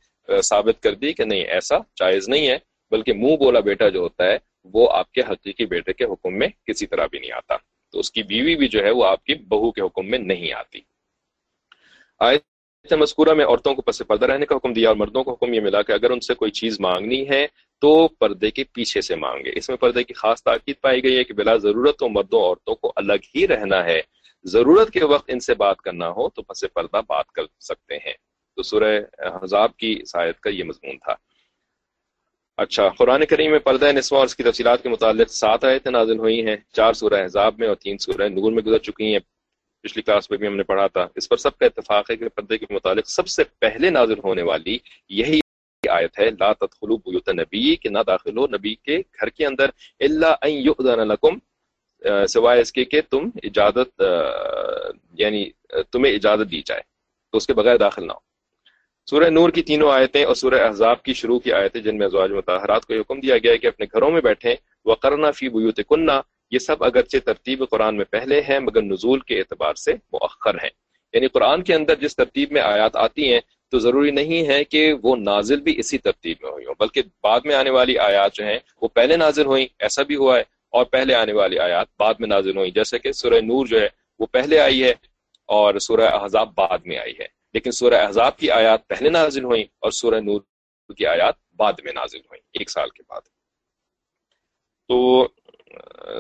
Speaker 1: ثابت کر دی کہ نہیں، ایسا جائز نہیں ہے، بلکہ منہ بولا بیٹا جو ہوتا ہے وہ آپ کے حقیقی بیٹے کے حکم میں کسی طرح بھی نہیں آتا۔ تو اس کی بیوی بھی جو ہے وہ آپ کی بہو کے حکم میں نہیں آتی۔ آیت مذکورہ میں عورتوں کو پس پردہ رہنے کا حکم دیا اور مردوں کو حکم یہ ملا کہ اگر ان سے کوئی چیز مانگنی ہے تو پردے کے پیچھے سے مانگے۔ اس میں پردے کی خاص تاکید پائی گئی ہے کہ بلا ضرورت تو مردوں عورتوں کو الگ ہی رہنا ہے۔ ضرورت کے وقت ان سے بات کرنا ہو تو پس پردہ بات کر سکتے ہیں۔ تو سورہ حضاب کی سایت کا یہ مضمون تھا۔ اچھا قرآن کریم میں پردہ نسواں اور اس کی تفصیلات کے متعلق سات آیتیں نازل ہوئی ہیں، چار سورہ احزاب میں اور تین سورہ نور میں گزر چکی ہیں۔ پچھلی کلاس میں بھی ہم نے پڑھا تھا۔ اس پر سب کا اتفاق ہے کہ پردے کے متعلق سب سے پہلے نازل ہونے والی یہی آیت ہے، لا تدخلوا بیوت نبی، کہ نہ داخل ہو نبی کے گھر کے اندر، الا ان یؤذن لکم سوائے اس کے کہ تم اجازت یعنی تمہیں اجازت دی جائے، تو اس کے بغیر داخل نہ ہو۔ سورہ نور کی تینوں آیتیں اور سورہ احزاب کی شروع کی آیتیں جن میں ازواج متحرات کو حکم دیا گیا ہے کہ اپنے گھروں میں بیٹھیں۔ وہ کرنا فی بیوت کنہ یہ سب اگرچہ ترتیب قرآن میں پہلے ہیں، مگر نزول کے اعتبار سے مؤخر ہیں۔ یعنی قرآن کے اندر جس ترتیب میں آیات آتی ہیں، تو ضروری نہیں ہے کہ وہ نازل بھی اسی ترتیب میں ہوئی ہوں، بلکہ بعد میں آنے والی آیات جو ہیں، وہ پہلے نازل ہوئیں، ایسا بھی ہوا ہے، اور پہلے آنے والی آیات بعد میں نازل ہوئیں۔ جیسے کہ سورہ نور جو ہے، وہ پہلے آئی ہے، اور سورہ احزاب بعد میں آئی ہے۔ لیکن سورہ احزاب کی آیات پہلے نازل ہوئیں اور سورہ نور کی آیات بعد میں نازل ہوئی ایک سال کے بعد۔ تو،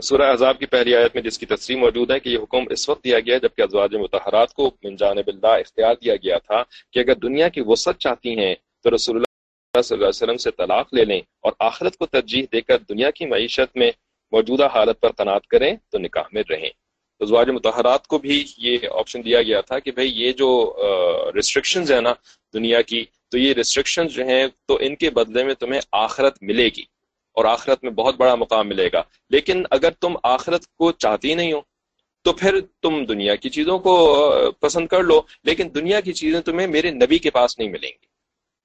Speaker 1: سورہ عذاب کی پہلی آیت میں جس کی تصریح موجود ہے کہ یہ حکم اس وقت دیا گیا جبکہ ازواج متحرات کو من جانب اللہ اختیار دیا گیا تھا کہ اگر دنیا کی وسعت چاہتی ہیں تو رسول اللہ صلی اللہ علیہ وسلم سے طلاق لے لیں اور آخرت کو ترجیح دے کر دنیا کی معیشت میں موجودہ حالت پر تنات کریں تو نکاح میں رہیں۔ ازواج متحرات کو بھی یہ آپشن دیا گیا تھا کہ بھئی یہ جو ریسٹرکشنز ہیں نا دنیا کی، تو یہ ریسٹرکشنز جو ہیں تو ان کے بدلے میں تمہیں آخرت ملے گی اور آخرت میں بہت بڑا مقام ملے گا۔ لیکن اگر تم آخرت کو چاہتی نہیں ہو، تو پھر تم دنیا کی چیزوں کو پسند کر لو۔ لیکن دنیا کی چیزیں تمہیں میرے نبی کے پاس نہیں ملیں گی۔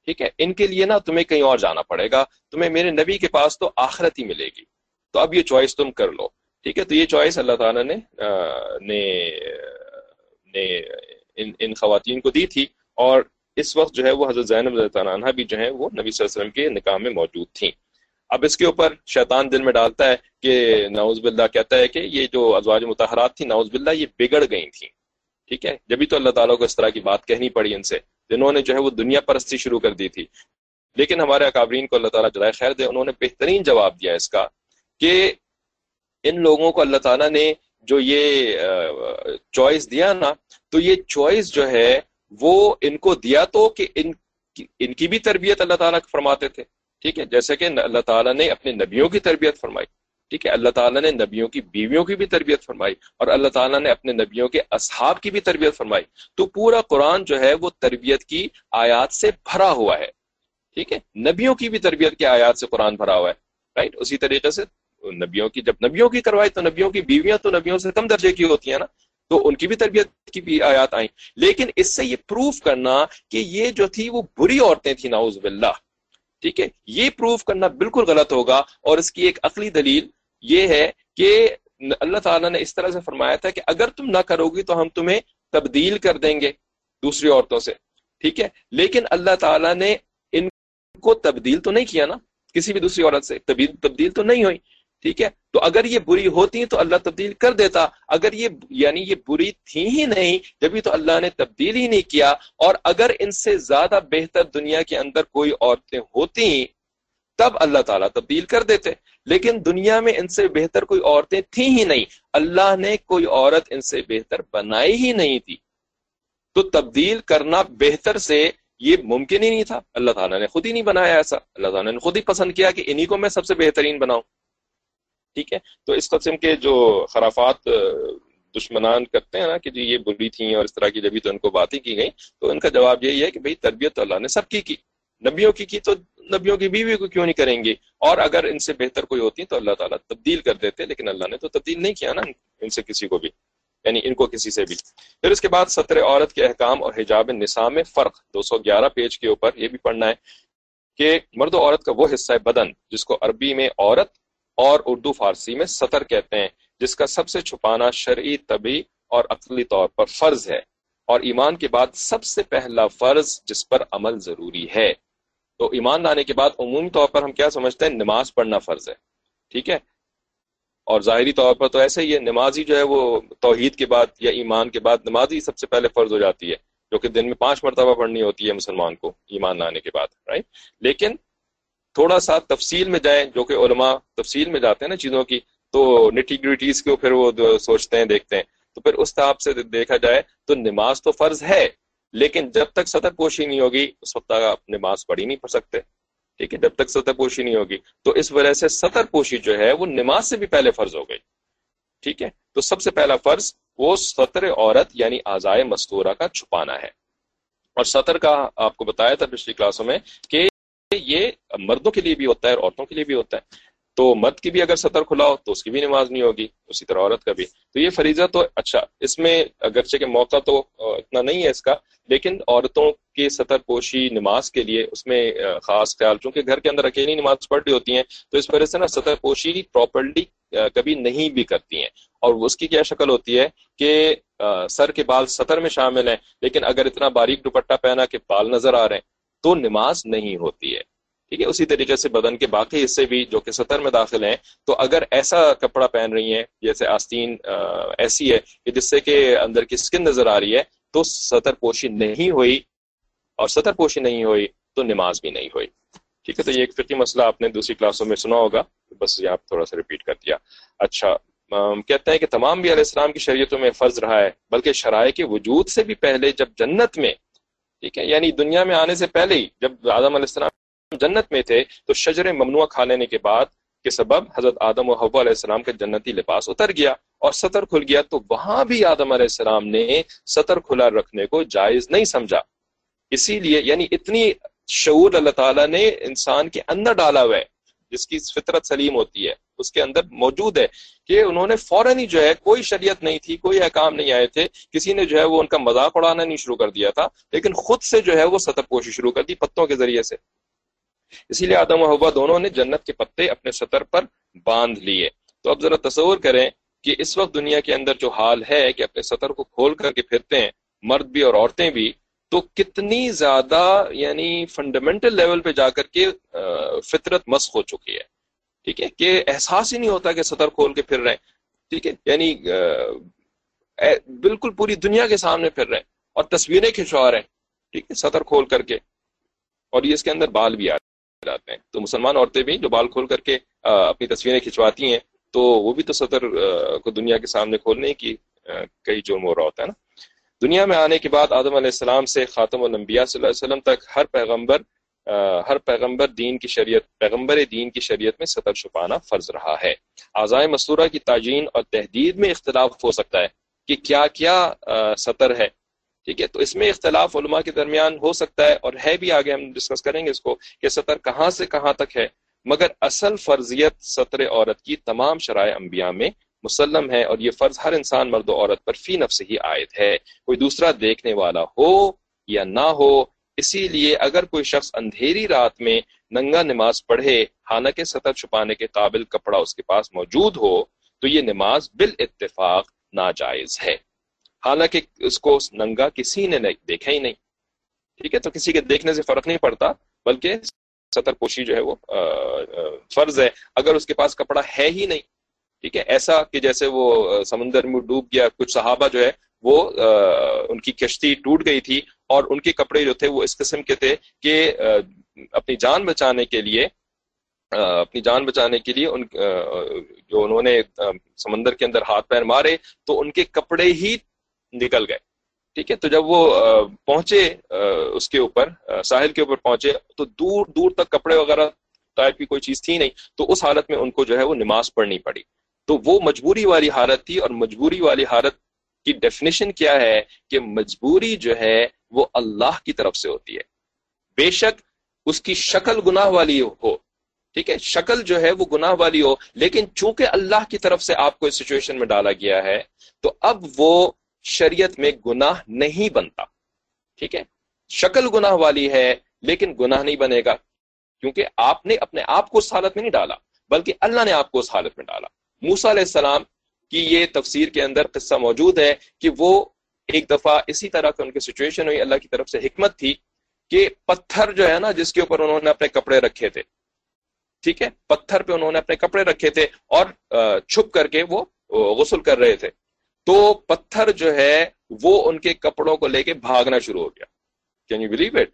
Speaker 1: ٹھیک ہے؟ ان کے لیے نا تمہیں کہیں اور جانا پڑے گا۔ تمہیں میرے نبی کے پاس تو آخرت ہی ملے گی۔ تو اب یہ چوائس تم کر لو۔ ٹھیک ہے تو یہ چوائس اللہ تعالیٰ نے نے, نے ان, ان خواتین کو دی تھی اور اس وقت جو ہے وہ حضرت زینب عنہ بھی جو ہے وہ نبی صلی اللہ علیہ وسلم کے نکاح میں موجود تھیں۔ اب اس کے اوپر شیطان دل میں ڈالتا ہے کہ نعوذ باللہ کہتا ہے کہ یہ جو ازواج متحرات تھی نعوذ باللہ یہ بگڑ گئی تھیں۔ ٹھیک ہے جبھی تو اللہ تعالیٰ کو اس طرح کی بات کہنی پڑی ان سے جنہوں نے جو ہے وہ دنیا پرستی شروع کر دی تھی۔ لیکن ہمارے اکابرین کو اللہ تعالیٰ جلائے خیر دے انہوں نے بہترین جواب دیا اس کا کہ ان لوگوں کو اللہ تعالیٰ نے جو یہ چوائس دیا نا، تو یہ چوائس جو ہے، وہ ان کو دیا تو کہ ان ان کی بھی تربیت اللہ تعالیٰ فرماتے تھے۔ ٹھیک ہے، جیسے کہ اللہ تعالیٰ نے اپنے نبیوں کی تربیت فرمائی۔ ٹھیک ہے، اللہ تعالیٰ نے نبیوں کی بیویوں کی بھی تربیت فرمائی اور اللہ تعالیٰ نے اپنے نبیوں کے اصحاب کی بھی تربیت فرمائی۔ تو پورا قرآن جو ہے، وہ تربیت کی آیات سے بھرا ہوا ہے۔ ٹھیک ہے، نبیوں کی بھی تربیت کی آیات سے قرآن بھرا ہوا ہے۔ رائٹ اسی طریقے سے نبیوں کی جب نبیوں کی کروائی تو نبیوں کی بیویاں تو نبیوں سے کم درجے کی ہوتی ہیں نا، تو ان کی بھی تربیت کی بھی آیات آئیں۔ لیکن اس سے یہ پروف کرنا کہ یہ جو تھی وہ بری عورتیں تھیں ناؤز باللہ۔ ٹھیک ہے؟ یہ پروف کرنا بالکل غلط ہوگا اور اس کی ایک عقلی دلیل یہ ہے کہ اللہ تعالیٰ نے اس طرح سے فرمایا تھا کہ اگر تم نہ کرو گی تو ہم تمہیں تبدیل کر دیں گے دوسری عورتوں سے۔ ٹھیک ہے؟ لیکن اللہ تعالیٰ نے ان کو تبدیل تو نہیں کیا نا، کسی بھی دوسری عورت سے تبدیل تو نہیں ہوئی۔ ٹھیک ہے؟ تو اگر یہ بری ہوتی تو اللہ تبدیل کر دیتا۔ اگر یہ یعنی یہ بری تھی ہی نہیں جبھی تو اللہ نے تبدیل ہی نہیں کیا۔ اور اگر ان سے زیادہ بہتر دنیا کے اندر کوئی عورتیں ہوتی، تب اللہ تعالیٰ تبدیل کر دیتے۔ لیکن دنیا میں ان سے بہتر کوئی عورتیں تھیں ہی نہیں۔ اللہ نے کوئی عورت ان سے بہتر بنائی ہی نہیں تھی۔ تو تبدیل کرنا بہتر سے یہ ممکن ہی نہیں تھا۔ اللہ تعالیٰ نے خود ہی نہیں بنایا ایسا۔ اللہ تعالیٰ نے خود ہی پسند کیا کہ انہی کو میں سب سے بہترین بناؤں۔ ٹھیک ہے؟ تو اس قسم کے جو خرافات دشمنان کرتے ہیں نا کہ جی یہ بری تھیں اور اس طرح کی جبھی تو ان کو باتیں کی گئی تو ان کا جواب یہی ہے کہ بھئی تربیت اللہ نے سب کی کی۔ نبیوں کی کی تو نبیوں کی بیوی کو کیوں نہیں کریں گے؟ اور اگر ان سے بہتر کوئی ہوتی تو اللہ تعالیٰ تبدیل کر دیتے، لیکن اللہ نے تو تبدیل نہیں کیا نا ان سے کسی کو بھی یعنی ان کو کسی سے بھی۔ پھر اس کے بعد سطر عورت کے احکام اور حجاب نساء میں فرق۔ دو سو گیارہ پیج کے اوپر یہ بھی پڑھنا ہے کہ مرد و عورت کا وہ حصہ ہے بدن جس کو عربی میں عورت اور اردو فارسی میں سطر کہتے ہیں، جس کا سب سے چھپانا شرعی، طبی اور عقلی طور پر فرض ہے۔ اور ایمان کے بعد سب سے پہلا فرض جس پر عمل ضروری ہے۔ تو ایمان لانے کے بعد عمومی طور پر ہم کیا سمجھتے ہیں؟ نماز پڑھنا فرض ہے۔ ٹھیک ہے؟ اور ظاہری طور پر تو ایسے ہی ہے نمازی جو ہے وہ توحید کے بعد یا ایمان کے بعد نمازی سب سے پہلے فرض ہو جاتی ہے۔ جو کہ دن میں پانچ مرتبہ پڑھنی ہوتی ہے مسلمان کو ایمان لانے کے بعد رائٹ لیکن تھوڑا سا تفصیل میں جائیں، جو کہ علماء تفصیل میں جاتے ہیں نا چیزوں کی، تو نٹی گریٹیز کو پھر وہ سوچتے ہیں، دیکھتے ہیں۔ تو پھر اس حساب سے دیکھا جائے تو نماز تو فرض ہے، لیکن جب تک سطح پوشی نہیں ہوگی، اس وقت آپ نماز پڑھ ہی نہیں پڑھ سکتے۔ ٹھیک ہے؟ جب تک سطح پوشی نہیں ہوگی۔ تو اس وجہ سے سطر پوشی جو ہے، وہ نماز سے بھی پہلے فرض ہو گئی۔ ٹھیک ہے؟ تو سب سے پہلا فرض وہ سطر عورت یعنی آزائے مستورہ کا چھپانا ہے۔ اور سطر کا آپ کو بتایا تھا پچھلی کلاسوں میں کہ یہ مردوں کے لیے بھی ہوتا ہے اور عورتوں کے لیے بھی ہوتا ہے۔ تو مرد کی بھی اگر سطر کھلا ہو تو اس کی بھی نماز نہیں ہوگی، اسی طرح عورت کا بھی۔ تو یہ فریضہ تو اچھا اس میں اگرچہ کہ موقع تو اتنا نہیں ہے اس کا، لیکن عورتوں کی سطر پوشی نماز کے لیے اس میں خاص خیال، چونکہ گھر کے اندر اکیلی نماز پڑھ رہی ہوتی ہیں، تو اس وجہ سے نا سطر پوشی پراپرلی کبھی نہیں بھی کرتی ہیں۔ اور اس کی کیا شکل ہوتی ہے کہ سر کے بال سطر میں شامل ہیں، لیکن اگر اتنا باریک دوپٹہ پہنا کہ بال نظر آ رہے ہیں تو نماز نہیں ہوتی ہے۔ ٹھیک ہے، اسی طریقے سے بدن کے باقی حصے بھی جو کہ سطر میں داخل ہیں، تو اگر ایسا کپڑا پہن رہی ہیں، جیسے آستین ایسی ہے کہ جس سے کہ اندر کی سکن نظر آ رہی ہے، تو سطر پوشی نہیں ہوئی۔ اور سطر پوشی نہیں ہوئی، تو نماز بھی نہیں ہوئی۔ ٹھیک ہے، تو یہ ایک فقی مسئلہ آپ نے دوسری کلاسوں میں سنا ہوگا۔ بس یہاں تھوڑا سا ریپیٹ کر دیا۔ اچھا کہتے ہیں کہ تمام بھی علیہ السلام کی شریعتوں میں فرض رہا ہے، بلکہ شرائع کے وجود سے بھی پہلے جب جنت میں ٹھیک ہے؟ یعنی دنیا میں آنے سے پہلے ہی جب آدم علیہ السلام جنت میں تھے تو شجر ممنوع کھا لینے کے بعد کے سبب حضرت آدم و حب علیہ السلام کا جنتی لباس اتر گیا اور سطر کھل گیا تو وہاں بھی آدم علیہ السلام نے سطر کھلا رکھنے کو جائز نہیں سمجھا۔ اسی لیے یعنی اتنی شعور اللہ تعالیٰ نے انسان کے اندر ڈالا ہوا ہے، جس کی فطرت سلیم ہوتی ہے۔ اس کے اندر موجود ہے کہ انہوں نے فوراً ہی جو ہے کوئی شریعت نہیں تھی، کوئی احکام نہیں آئے تھے، کسی نے جو ہے وہ ان کا مذاق اڑانا نہیں شروع کر دیا تھا، لیکن خود سے جو ہے وہ سطر پوشی شروع کر دی پتوں کے ذریعے سے۔ اسی لیے آدم و حوا دونوں نے جنت کے پتے اپنے سطر پر باندھ لیے۔ تو اب ذرا تصور کریں کہ اس وقت دنیا کے اندر جو حال ہے کہ اپنے سطر کو کھول کر کے پھرتے ہیں، مرد بھی اور عورتیں بھی، تو کتنی زیادہ یعنی فنڈامنٹل لیول پہ جا کر کے فطرت مسخ ہو چکی ہے۔ ٹھیک ہے، کہ احساس ہی نہیں ہوتا کہ سطر کھول کے پھر رہے ہیں۔ ٹھیک ہے یعنی بالکل پوری دنیا کے سامنے پھر رہے ہیں اور تصویریں کھنچوا رہے ہیں۔ ٹھیک ہے سطر کھول کر کے۔ اور یہ اس کے اندر بال بھی آ جاتے ہیں۔ تو مسلمان عورتیں بھی جو بال کھول کر کے اپنی تصویریں کھنچواتی ہیں، تو وہ بھی تو سطر کو دنیا کے سامنے کھولنے کی کئی جرم ہو رہا ہوتا ہے نا۔ دنیا میں آنے کے بعد آدم علیہ السلام سے خاتم الانبیاء صلی اللہ علیہ وسلم تک ہر پیغمبر ہر پیغمبر دین کی شریعت، پیغمبر دین کی شریعت میں سطر چھپانا فرض رہا ہے۔ آزائے مصورہ کی تاجین اور تحدید میں اختلاف ہو سکتا ہے کہ کیا کیا سطر ہے۔ ٹھیک ہے، تو اس میں اختلاف علماء کے درمیان ہو سکتا ہے اور ہے بھی، آگے ہم ڈسکس کریں گے اس کو کہ سطر کہاں سے کہاں تک ہے۔ مگر اصل فرضیت سطر عورت کی تمام شرائع انبیاء میں مسلم ہے اور یہ فرض ہر انسان، مرد و عورت پر فی نفس ہی عائد ہے۔ کوئی دوسرا دیکھنے والا ہو یا نہ ہو اسی لیے اگر کوئی شخص اندھیری رات میں ننگا نماز پڑھے، حالانکہ سطر چھپانے کے قابل کپڑا اس کے پاس موجود ہو، تو یہ نماز بال اتفاق ناجائز ہے۔ حالانکہ اس کو ننگا کسی نے دیکھا ہی نہیں۔ ٹھیک ہے؟ تو کسی کے دیکھنے سے فرق نہیں پڑتا، بلکہ سطر پوشی جو ہے وہ فرض ہے۔ اگر اس کے پاس کپڑا ہے ہی نہیں، ٹھیک ہے؟ ایسا کہ جیسے وہ سمندر میں ڈوب گیا، کچھ صحابہ جو ہے وہ ان کی کشتی ٹوٹ گئی تھی اور ان کے کپڑے جو تھے وہ اس قسم کے تھے کہ اپنی جان بچانے کے لیے اپنی جان بچانے کے لیے ان جو انہوں نے سمندر کے اندر ہاتھ پیر مارے تو ان کے کپڑے ہی نکل گئے۔ ٹھیک ہے؟ تو جب وہ پہنچے اس کے اوپر ساحل کے اوپر پہنچے تو دور دور تک کپڑے وغیرہ ٹائپ کی کوئی چیز تھی نہیں تو اس حالت میں ان کو جو ہے وہ نماز پڑھنی پڑی۔ تو وہ مجبوری والی حالت تھی اور مجبوری والی حالت کی ڈیفینیشن کیا ہے کہ مجبوری جو ہے وہ اللہ کی طرف سے ہوتی ہے۔ بے شک اس کی شکل گناہ والی ہو۔ ٹھیک ہے، شکل جو ہے وہ گناہ والی ہو، لیکن چونکہ اللہ کی طرف سے آپ کو اس سچویشن میں ڈالا گیا ہے، تو اب وہ شریعت میں گناہ نہیں بنتا۔ ٹھیک ہے، شکل گناہ والی ہے، لیکن گناہ نہیں بنے گا۔ کیونکہ آپ نے اپنے آپ کو اس حالت میں نہیں ڈالا، بلکہ اللہ نے آپ کو اس حالت میں ڈالا۔ موسا علیہ السلام کی یہ تفسیر کے اندر قصہ موجود ہے کہ وہ ایک دفعہ اسی طرح کا ان کی سچویشن ہوئی، اللہ کی طرف سے حکمت تھی کہ پتھر جو ہے نا، جس کے اوپر انہوں نے اپنے کپڑے رکھے تھے، ٹھیک ہے؟ پتھر پہ انہوں نے اپنے کپڑے رکھے تھے اور چھپ کر کے وہ غسل کر رہے تھے۔ تو پتھر جو ہے، وہ ان کے کپڑوں کو لے کے بھاگنا شروع ہو گیا۔ کین یو بلیو اٹ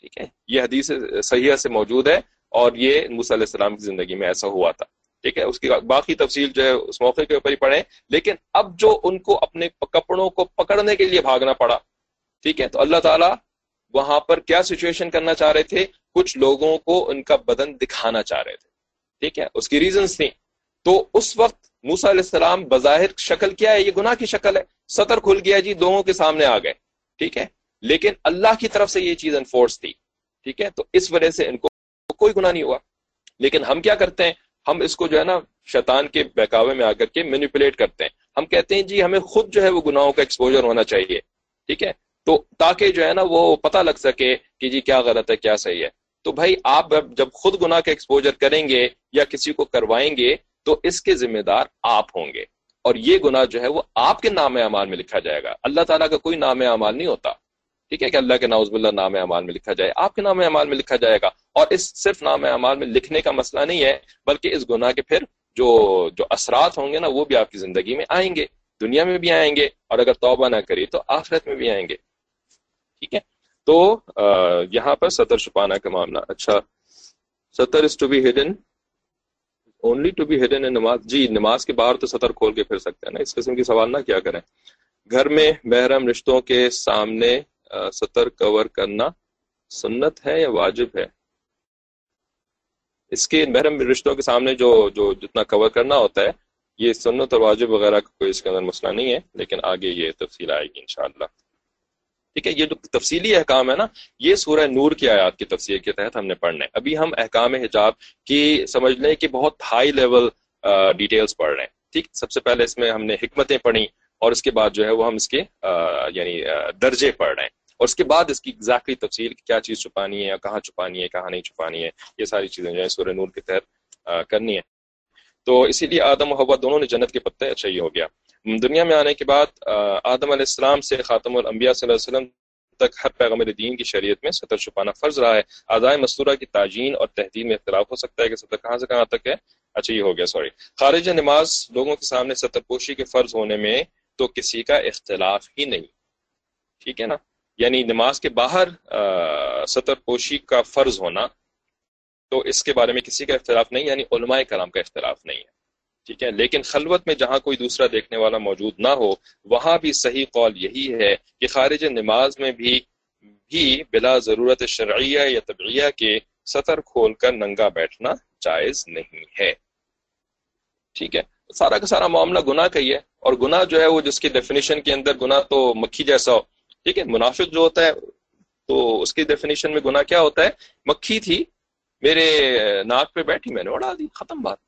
Speaker 1: ٹھیک ہے؟ یہ حدیث صحیح سے موجود ہے اور یہ موسیٰ علیہ السلام کی زندگی میں ایسا ہوا تھا۔ ٹھیک ہے؟ اس کی باقی تفصیل جو ہے اس موقع کے اوپر ہی پڑھیں۔ لیکن اب جو ان کو اپنے کپڑوں کو پکڑنے کے لیے بھاگنا پڑا، ٹھیک ہے؟ تو اللہ تعالیٰ وہاں پر کیا سچویشن کرنا چاہ رہے تھے؟ کچھ لوگوں کو ان کا بدن دکھانا چاہ رہے تھے، ٹھیک ہے؟ اس کی ریزنس تھیں۔ تو اس وقت موسا علیہ السلام بظاہر شکل کیا ہے؟ یہ گناہ کی شکل ہے۔ سطر کھل گیا جی لوگوں کے سامنے آ گئے، ٹھیک ہے؟ لیکن اللہ کی طرف سے یہ چیز انفورس تھی، ٹھیک ہے؟ تو اس وجہ سے ان کو کوئی گناہ نہیں ہوا۔ لیکن ہم کیا کرتے ہیں؟ ہم اس کو جو ہے نا شیطان کے بہکاوے میں آ کر کے مینیپولیٹ کرتے ہیں۔ ہم کہتے ہیں جی ہمیں خود جو ہے وہ گناہوں کا ایکسپوجر ہونا چاہیے، ٹھیک ہے؟ تو تاکہ جو ہے نا وہ پتہ لگ سکے کہ جی کیا غلط ہے، کیا صحیح ہے۔ تو بھائی آپ جب خود گناہ کا ایکسپوجر کریں گے یا کسی کو کروائیں گے تو اس کے ذمہ دار آپ ہوں گے۔ اور یہ گناہ جو ہے وہ آپ کے نام اعمال میں لکھا جائے گا۔ اللہ تعالیٰ کا کوئی نام اعمال نہیں ہوتا۔ ٹھیک ہے کہ اللہ کے ناؤز اللہ نام اعمال میں لکھا جائے۔ آپ کے نام اعمال میں لکھا جائے گا اور اس صرف نام اعمال میں لکھنے کا مسئلہ نہیں ہے، بلکہ اس گناہ کے پھر جو جو اثرات ہوں گے نا، وہ بھی آپ کی زندگی میں آئیں گے، دنیا میں بھی آئیں گے اور اگر توبہ نہ کری تو آخرت میں بھی آئیں گے۔ ٹھیک ہے؟ تو یہاں پر سطر چھپانا کا معاملہ۔ اچھا سطر is to be hidden only to be hidden نماز۔ جی نماز کے باہر تو سطر کھول کے پھر سکتے ہیں نا۔ اس قسم کی سوال نہ کیا کریں۔ گھر میں، محرم، رشتوں کے سامنے سطر کور کرنا سنت ہے یا واجب ہے؟ اس کے محرم رشتوں کے سامنے جو جو جتنا کور کرنا ہوتا ہے، یہ سنت اور واجب وغیرہ کا کوئی اس کے اندر مسئلہ نہیں ہے، لیکن آگے یہ تفصیل آئے گی انشاءاللہ۔ ٹھیک ہے، یہ جو تفصیلی احکام ہے نا، یہ سورہ نور کی آیات کی تفصیل کے تحت ہم نے پڑھنا ہے۔ ابھی ہم احکام حجاب کی سمجھ لیں کہ بہت ہائی لیول ڈیٹیلز پڑھ رہے ہیں۔ ٹھیک، سب سے پہلے اس میں ہم نے حکمتیں پڑھی اور اس کے بعد جو ہے وہ ہم اس کے یعنی درجے پڑھ رہے ہیں۔ اور اس کے بعد اس کی ایگزیکٹلی تفصیل کیا چیز چھپانی ہے یا کہاں چھپانی ہے، کہاں نہیں چھپانی ہے، یہ ساری چیزیں جو ہے سورہ نور کے تحت کرنی ہے تو اسی لیے آدم و حوا دونوں نے جنت کے پتے اچھا ہی ہو گیا۔ دنیا میں آنے کے بعد آدم علیہ السلام سے خاتم الانبیاء صلی اللہ علیہ وسلم تک ہر پیغمبر دین کی شریعت میں سطر چھپانا فرض رہا ہے۔ آزائے مستورہ کی تعجین اور تحدید میں اختلاف ہو سکتا ہے کہ سطر کہاں سے کہاں تک ہے۔ اچھا یہ ہو گیا سوری خارج نماز لوگوں کے سامنے سطر پوشی کے فرض ہونے میں تو کسی کا اختلاف ہی نہیں۔ ٹھیک ہے نا؟ یعنی نماز کے باہر سطر پوشی کا فرض ہونا، تو اس کے بارے میں کسی کا اختلاف نہیں یعنی علماء کرام کا اختلاف نہیں ہے۔ ٹھیک ہے؟ لیکن خلوت میں جہاں کوئی دوسرا دیکھنے والا موجود نہ ہو، وہاں بھی صحیح قول یہی ہے کہ خارج نماز میں بھی بھی بلا ضرورت شرعیہ یا طبعیہ کے سطر کھول کر ننگا بیٹھنا جائز نہیں ہے۔ ٹھیک ہے؟ سارا کا سارا معاملہ گناہ کا ہی ہے، اور گناہ جو ہے وہ جس کی ڈیفینیشن کے اندر گناہ تو مکھی جیسا ہو ٹھیک ہے، منافق جو ہوتا ہے، تو اس کی ڈیفینیشن میں گناہ کیا ہوتا ہے؟ مکھی تھی، میرے ناک پہ بیٹھی میں نے اڑا دی، ختم بات،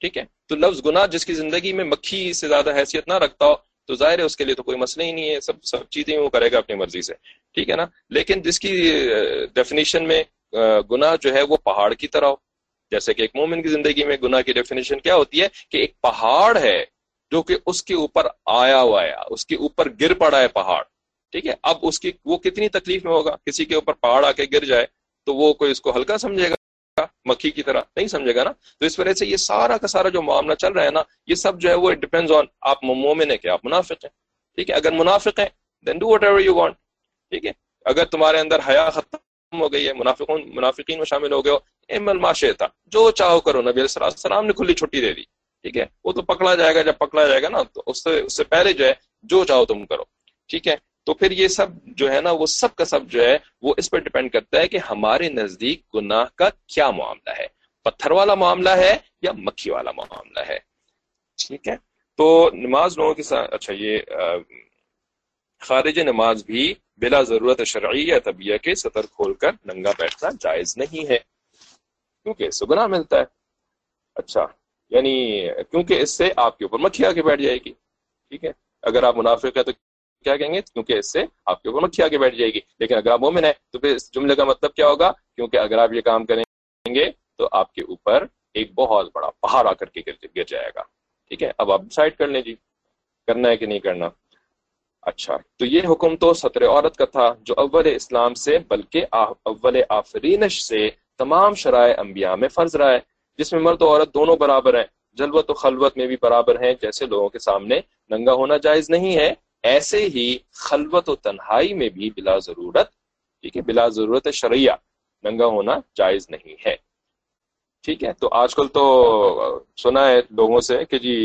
Speaker 1: ٹھیک ہے؟ تو لفظ گناہ جس کی زندگی میں مکھی سے زیادہ حیثیت نہ رکھتا ہو، تو ظاہر ہے اس کے لیے تو کوئی مسئلہ ہی نہیں ہے، سب سب چیزیں وہ کرے گا اپنی مرضی سے، ٹھیک ہے نا؟ لیکن جس کی ڈیفینیشن میں گناہ جو ہے وہ پہاڑ کی طرح ہو۔ جیسے کہ ایک مومن کی زندگی میں گناہ کی ڈیفینیشن کیا ہوتی ہے؟ کہ ایک پہاڑ ہے جو کہ اس کے اوپر آیا ہوا ہے، اس کے اوپر گر پڑا ہے پہاڑ۔ ٹھیک ہے؟ اب اس کی وہ کتنی تکلیف میں ہوگا؟ کسی کے اوپر پہاڑ آ کے گر جائے تو وہ کوئی اس کو ہلکا سمجھے گا، مکھی کی طرح نہیں سمجھے گا نا؟ تو اس وجہ سے یہ سارا کا سارا جو معاملہ چل رہا ہے نا، یہ سب جو ہے وہ ڈیپینڈ آن آپ مومن ہے کہ آپ منافق ہیں۔ ٹھیک ہے؟ اگر منافق ہیں then do whatever you want ٹھیک ہے؟ اگر تمہارے اندر حیا ختم ہو گئی ہے منافقون منافقین میں شامل ہو گئے ہو امل معاشے تھا جو چاہو کرو، نبی علیہ السلام نے کھلی چھٹی دے دی۔ ٹھیک ہے؟ وہ تو پکڑا جائے گا، جب پکڑا جائے گا نا، تو اس سے اس سے پہلے جو ہے، جو چاہو تم کرو۔ ٹھیک ہے؟ تو پھر یہ سب جو ہے نا، وہ سب کا سب جو ہے، وہ اس پر ڈپینڈ کرتا ہے کہ ہمارے نزدیک گناہ کا کیا معاملہ ہے۔ پتھر والا معاملہ ہے یا مکھی والا معاملہ ہے؟ ٹھیک ہے؟ تو نماز لوگوں کے ساتھ اچھا یہ خارج نماز بھی بلا ضرورت شرعی یا طبیعہ کے سطر کھول کر ننگا بیٹھنا جائز نہیں ہے۔ کیونکہ سگنا ملتا ہے۔ اچھا یعنی کیونکہ اس سے آپ کے اوپر مکھی آ کے بیٹھ جائے گی۔ ٹھیک ہے؟ اگر آپ منافق ہے تو کیا کہیں گے؟ کیونکہ اس سے آپ کے اوپر مکھی آگے بیٹھ جائے گی۔ لیکن اگر آپ مومن ہے تو پھر اس جملے کا مطلب کیا ہوگا؟ کیونکہ اگر آپ یہ کام کریں گے، تو آپ کے اوپر ایک بہت بڑا پہاڑ آ کر کے گر جائے گا۔ ٹھیک ہے؟ اب آپ ڈسائڈ کر لیں جی کرنا ہے کہ نہیں کرنا۔ اچھا تو یہ حکم تو سطر عورت کا تھا جو اول اسلام سے، بلکہ اول آفرینش سے تمام شرائع انبیاء میں فرض رہا ہے، جس میں مرد و عورت دونوں برابر ہیں۔ جلوت و خلوت میں بھی برابر ہیں، جیسے لوگوں کے سامنے ننگا ہونا جائز نہیں ہے۔ ایسے ہی خلوت و تنہائی میں بھی بلا ضرورت، ٹھیک ہے، بلا ضرورت شرعیہ ننگا ہونا جائز نہیں ہے۔ ٹھیک ہے، تو آج کل تو سنا ہے لوگوں سے کہ جی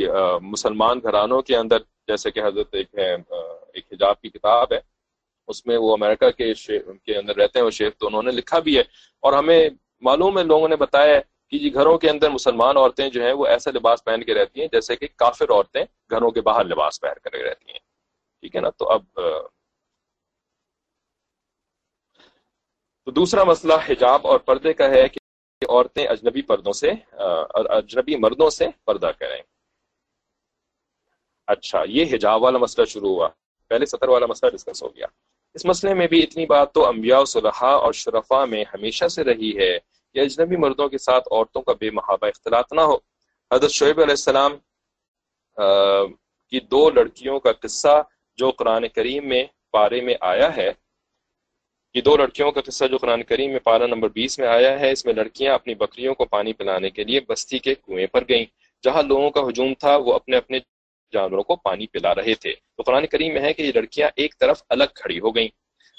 Speaker 1: مسلمان گھرانوں کے اندر جیسے کہ حضرت ایک ہے ایک حجاب کی کتاب ہے، اس میں وہ امریکہ کے کے اندر رہتے ہیں، وہ شیخ تو انہوں نے لکھا بھی ہے۔ اور ہمیں معلوم ہے، لوگوں نے بتایا کہ جی گھروں کے اندر مسلمان عورتیں جو ہیں، وہ ایسا لباس پہن کے رہتی ہیں جیسے کہ کافر عورتیں گھروں کے باہر لباس پہن کر رہتی ہیں۔ ٹھیک ہے نا؟ تو اب تو دوسرا مسئلہ حجاب اور پردے کا ہے کہ عورتیں اجنبی پردوں سے اور اجنبی مردوں سے پردہ کریں۔ اچھا یہ حجاب والا مسئلہ شروع ہوا۔ پہلے سطر والا مسئلہ ڈسکس ہو گیا۔ اس مسئلے میں بھی اتنی بات تو انبیاء صلحاء اور شرفا میں ہمیشہ سے رہی ہے کہ اجنبی مردوں کے ساتھ عورتوں کا بے محابہ اختلاط نہ ہو۔ حضرت شعیب علیہ السلام کی دو لڑکیوں کا قصہ جو قرآن کریم میں پارے میں آیا ہے یہ دو لڑکیوں کا قصہ جو قرآن کریم میں پارا نمبر بیس میں آیا ہے، اس میں لڑکیاں اپنی بکریوں کو پانی پلانے کے لیے بستی کے کنویں پر گئیں۔ جہاں لوگوں کا ہجوم تھا، وہ اپنے اپنے جانوروں کو پانی پلا رہے تھے۔ تو قرآن کریم میں ہے کہ یہ لڑکیاں ایک طرف الگ کھڑی ہو گئیں۔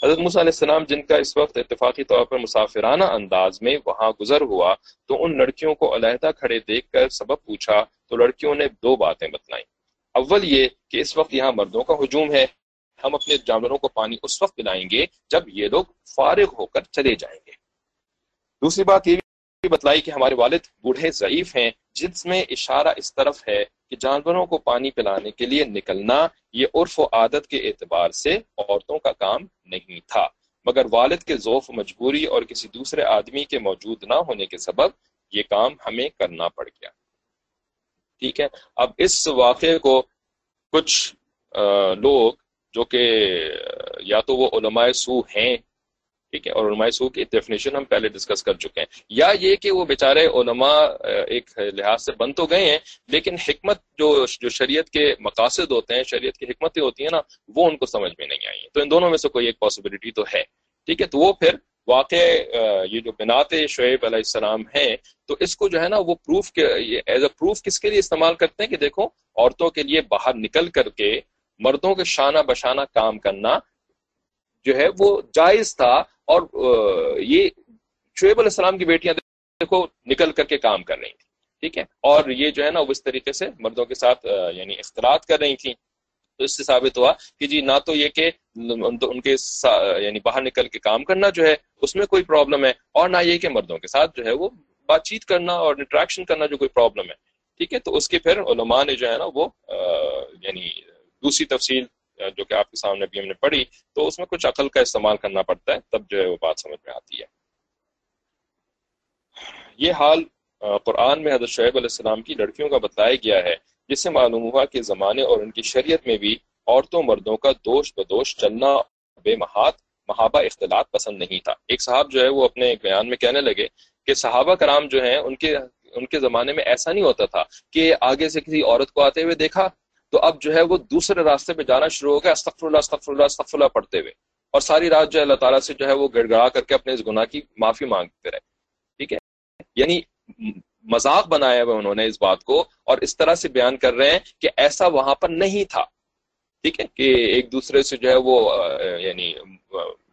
Speaker 1: حضرت موسیٰ علیہ السلام، جن کا اس وقت اتفاقی طور پر مسافرانہ انداز میں وہاں گزر ہوا، تو ان لڑکیوں کو علیحدہ کھڑے دیکھ کر سبب پوچھا، تو لڑکیوں نے دو باتیں بتلائیں۔ اول یہ کہ اس وقت یہاں مردوں کا ہجوم ہے۔ ہم اپنے جانوروں کو پانی اس وقت پلائیں گے جب یہ لوگ فارغ ہو کر چلے جائیں گے۔ دوسری بات یہ بھی بتلائی کہ ہمارے والد بوڑھے ضعیف ہیں جس میں اشارہ اس طرف ہے کہ جانوروں کو پانی پلانے کے لیے نکلنا یہ عرف و عادت کے اعتبار سے عورتوں کا کام نہیں تھا۔ مگر والد کے ذوف، مجبوری اور کسی دوسرے آدمی کے موجود نہ ہونے کے سبب یہ کام ہمیں کرنا پڑ گیا۔ ٹھیک ہے؟ اب اس واقعے کو کچھ لوگ جو کہ یا تو وہ علماء سو ہیں، ٹھیک ہے؟ اور علماء سو کی ڈیفینیشن ہم پہلے ڈسکس کر چکے ہیں۔ یا یہ کہ وہ بیچارے علماء ایک لحاظ سے بن تو گئے ہیں، لیکن حکمت جو جو شریعت کے مقاصد ہوتے ہیں، شریعت کی حکمتیں ہوتی ہیں نا، وہ ان کو سمجھ میں نہیں آئی ہیں۔ تو ان دونوں میں سے کوئی ایک پاسبلٹی تو ہے، ٹھیک ہے؟ تو وہ پھر واقع یہ جو بنات شعیب علیہ السلام ہیں، تو اس کو جو ہے نا وہ پروف کے ایز اے پروف کس کے لیے استعمال کرتے ہیں کہ دیکھو، عورتوں کے لیے باہر نکل کر کے مردوں کے شانہ بشانہ کام کرنا جو ہے وہ جائز تھا اور یہ شعیب علیہ السلام کی بیٹیاں دیکھو نکل کر کے کام کر رہی تھیں، ٹھیک ہے؟ اور یہ جو ہے نا وہ اس طریقے سے مردوں کے ساتھ یعنی اختلاط کر رہی تھیں۔ تو اس سے ثابت ہوا کہ جی نہ تو یہ کہ ان کے یعنی باہر نکل کے کام کرنا جو ہے، اس میں کوئی پرابلم ہے، اور نہ یہ کہ مردوں کے ساتھ جو ہے وہ بات چیت کرنا اور انٹریکشن کرنا جو کوئی پرابلم ہے۔ ٹھیک ہے؟ تو اس کے پھر علماء نے جو ہے نا وہ یعنی دوسری تفصیل جو کہ آپ کے سامنے بھی ہم نے پڑھی، تو اس میں کچھ عقل کا استعمال کرنا پڑتا ہے، تب جو ہے وہ بات سمجھ میں آتی ہے۔ یہ حال قرآن میں حضرت شعیب علیہ السلام کی لڑکیوں کا بتایا گیا ہے۔ جس سے معلوم ہوا کہ زمانے اور ان کی شریعت میں بھی عورتوں مردوں کا دوش بدوش چلنا بے محات محابہ اختلاط پسند نہیں تھا۔ ایک صاحب جو ہے وہ اپنے بیان میں کہنے لگے کہ صحابہ کرام جو ہیں، ان کے ان کے زمانے میں ایسا نہیں ہوتا تھا کہ آگے سے کسی عورت کو آتے ہوئے دیکھا تو اب جو ہے وہ دوسرے راستے پہ جانا شروع ہو گیا، استغفر اللہ استغفر اللہ استغفر اللہ پڑھتے ہوئے۔ اور ساری رات جو ہے اللہ تعالیٰ سے جو ہے وہ گڑ گڑا کر کے اپنے اس گناہ کی معافی مانگتے رہے۔ ٹھیک ہے؟ یعنی مذاق بنایا ہوا انہوں نے اس بات کو اور اس طرح سے بیان کر رہے ہیں کہ ایسا وہاں پر نہیں تھا۔ ٹھیک ہے؟ کہ ایک دوسرے سے جو ہے وہ یعنی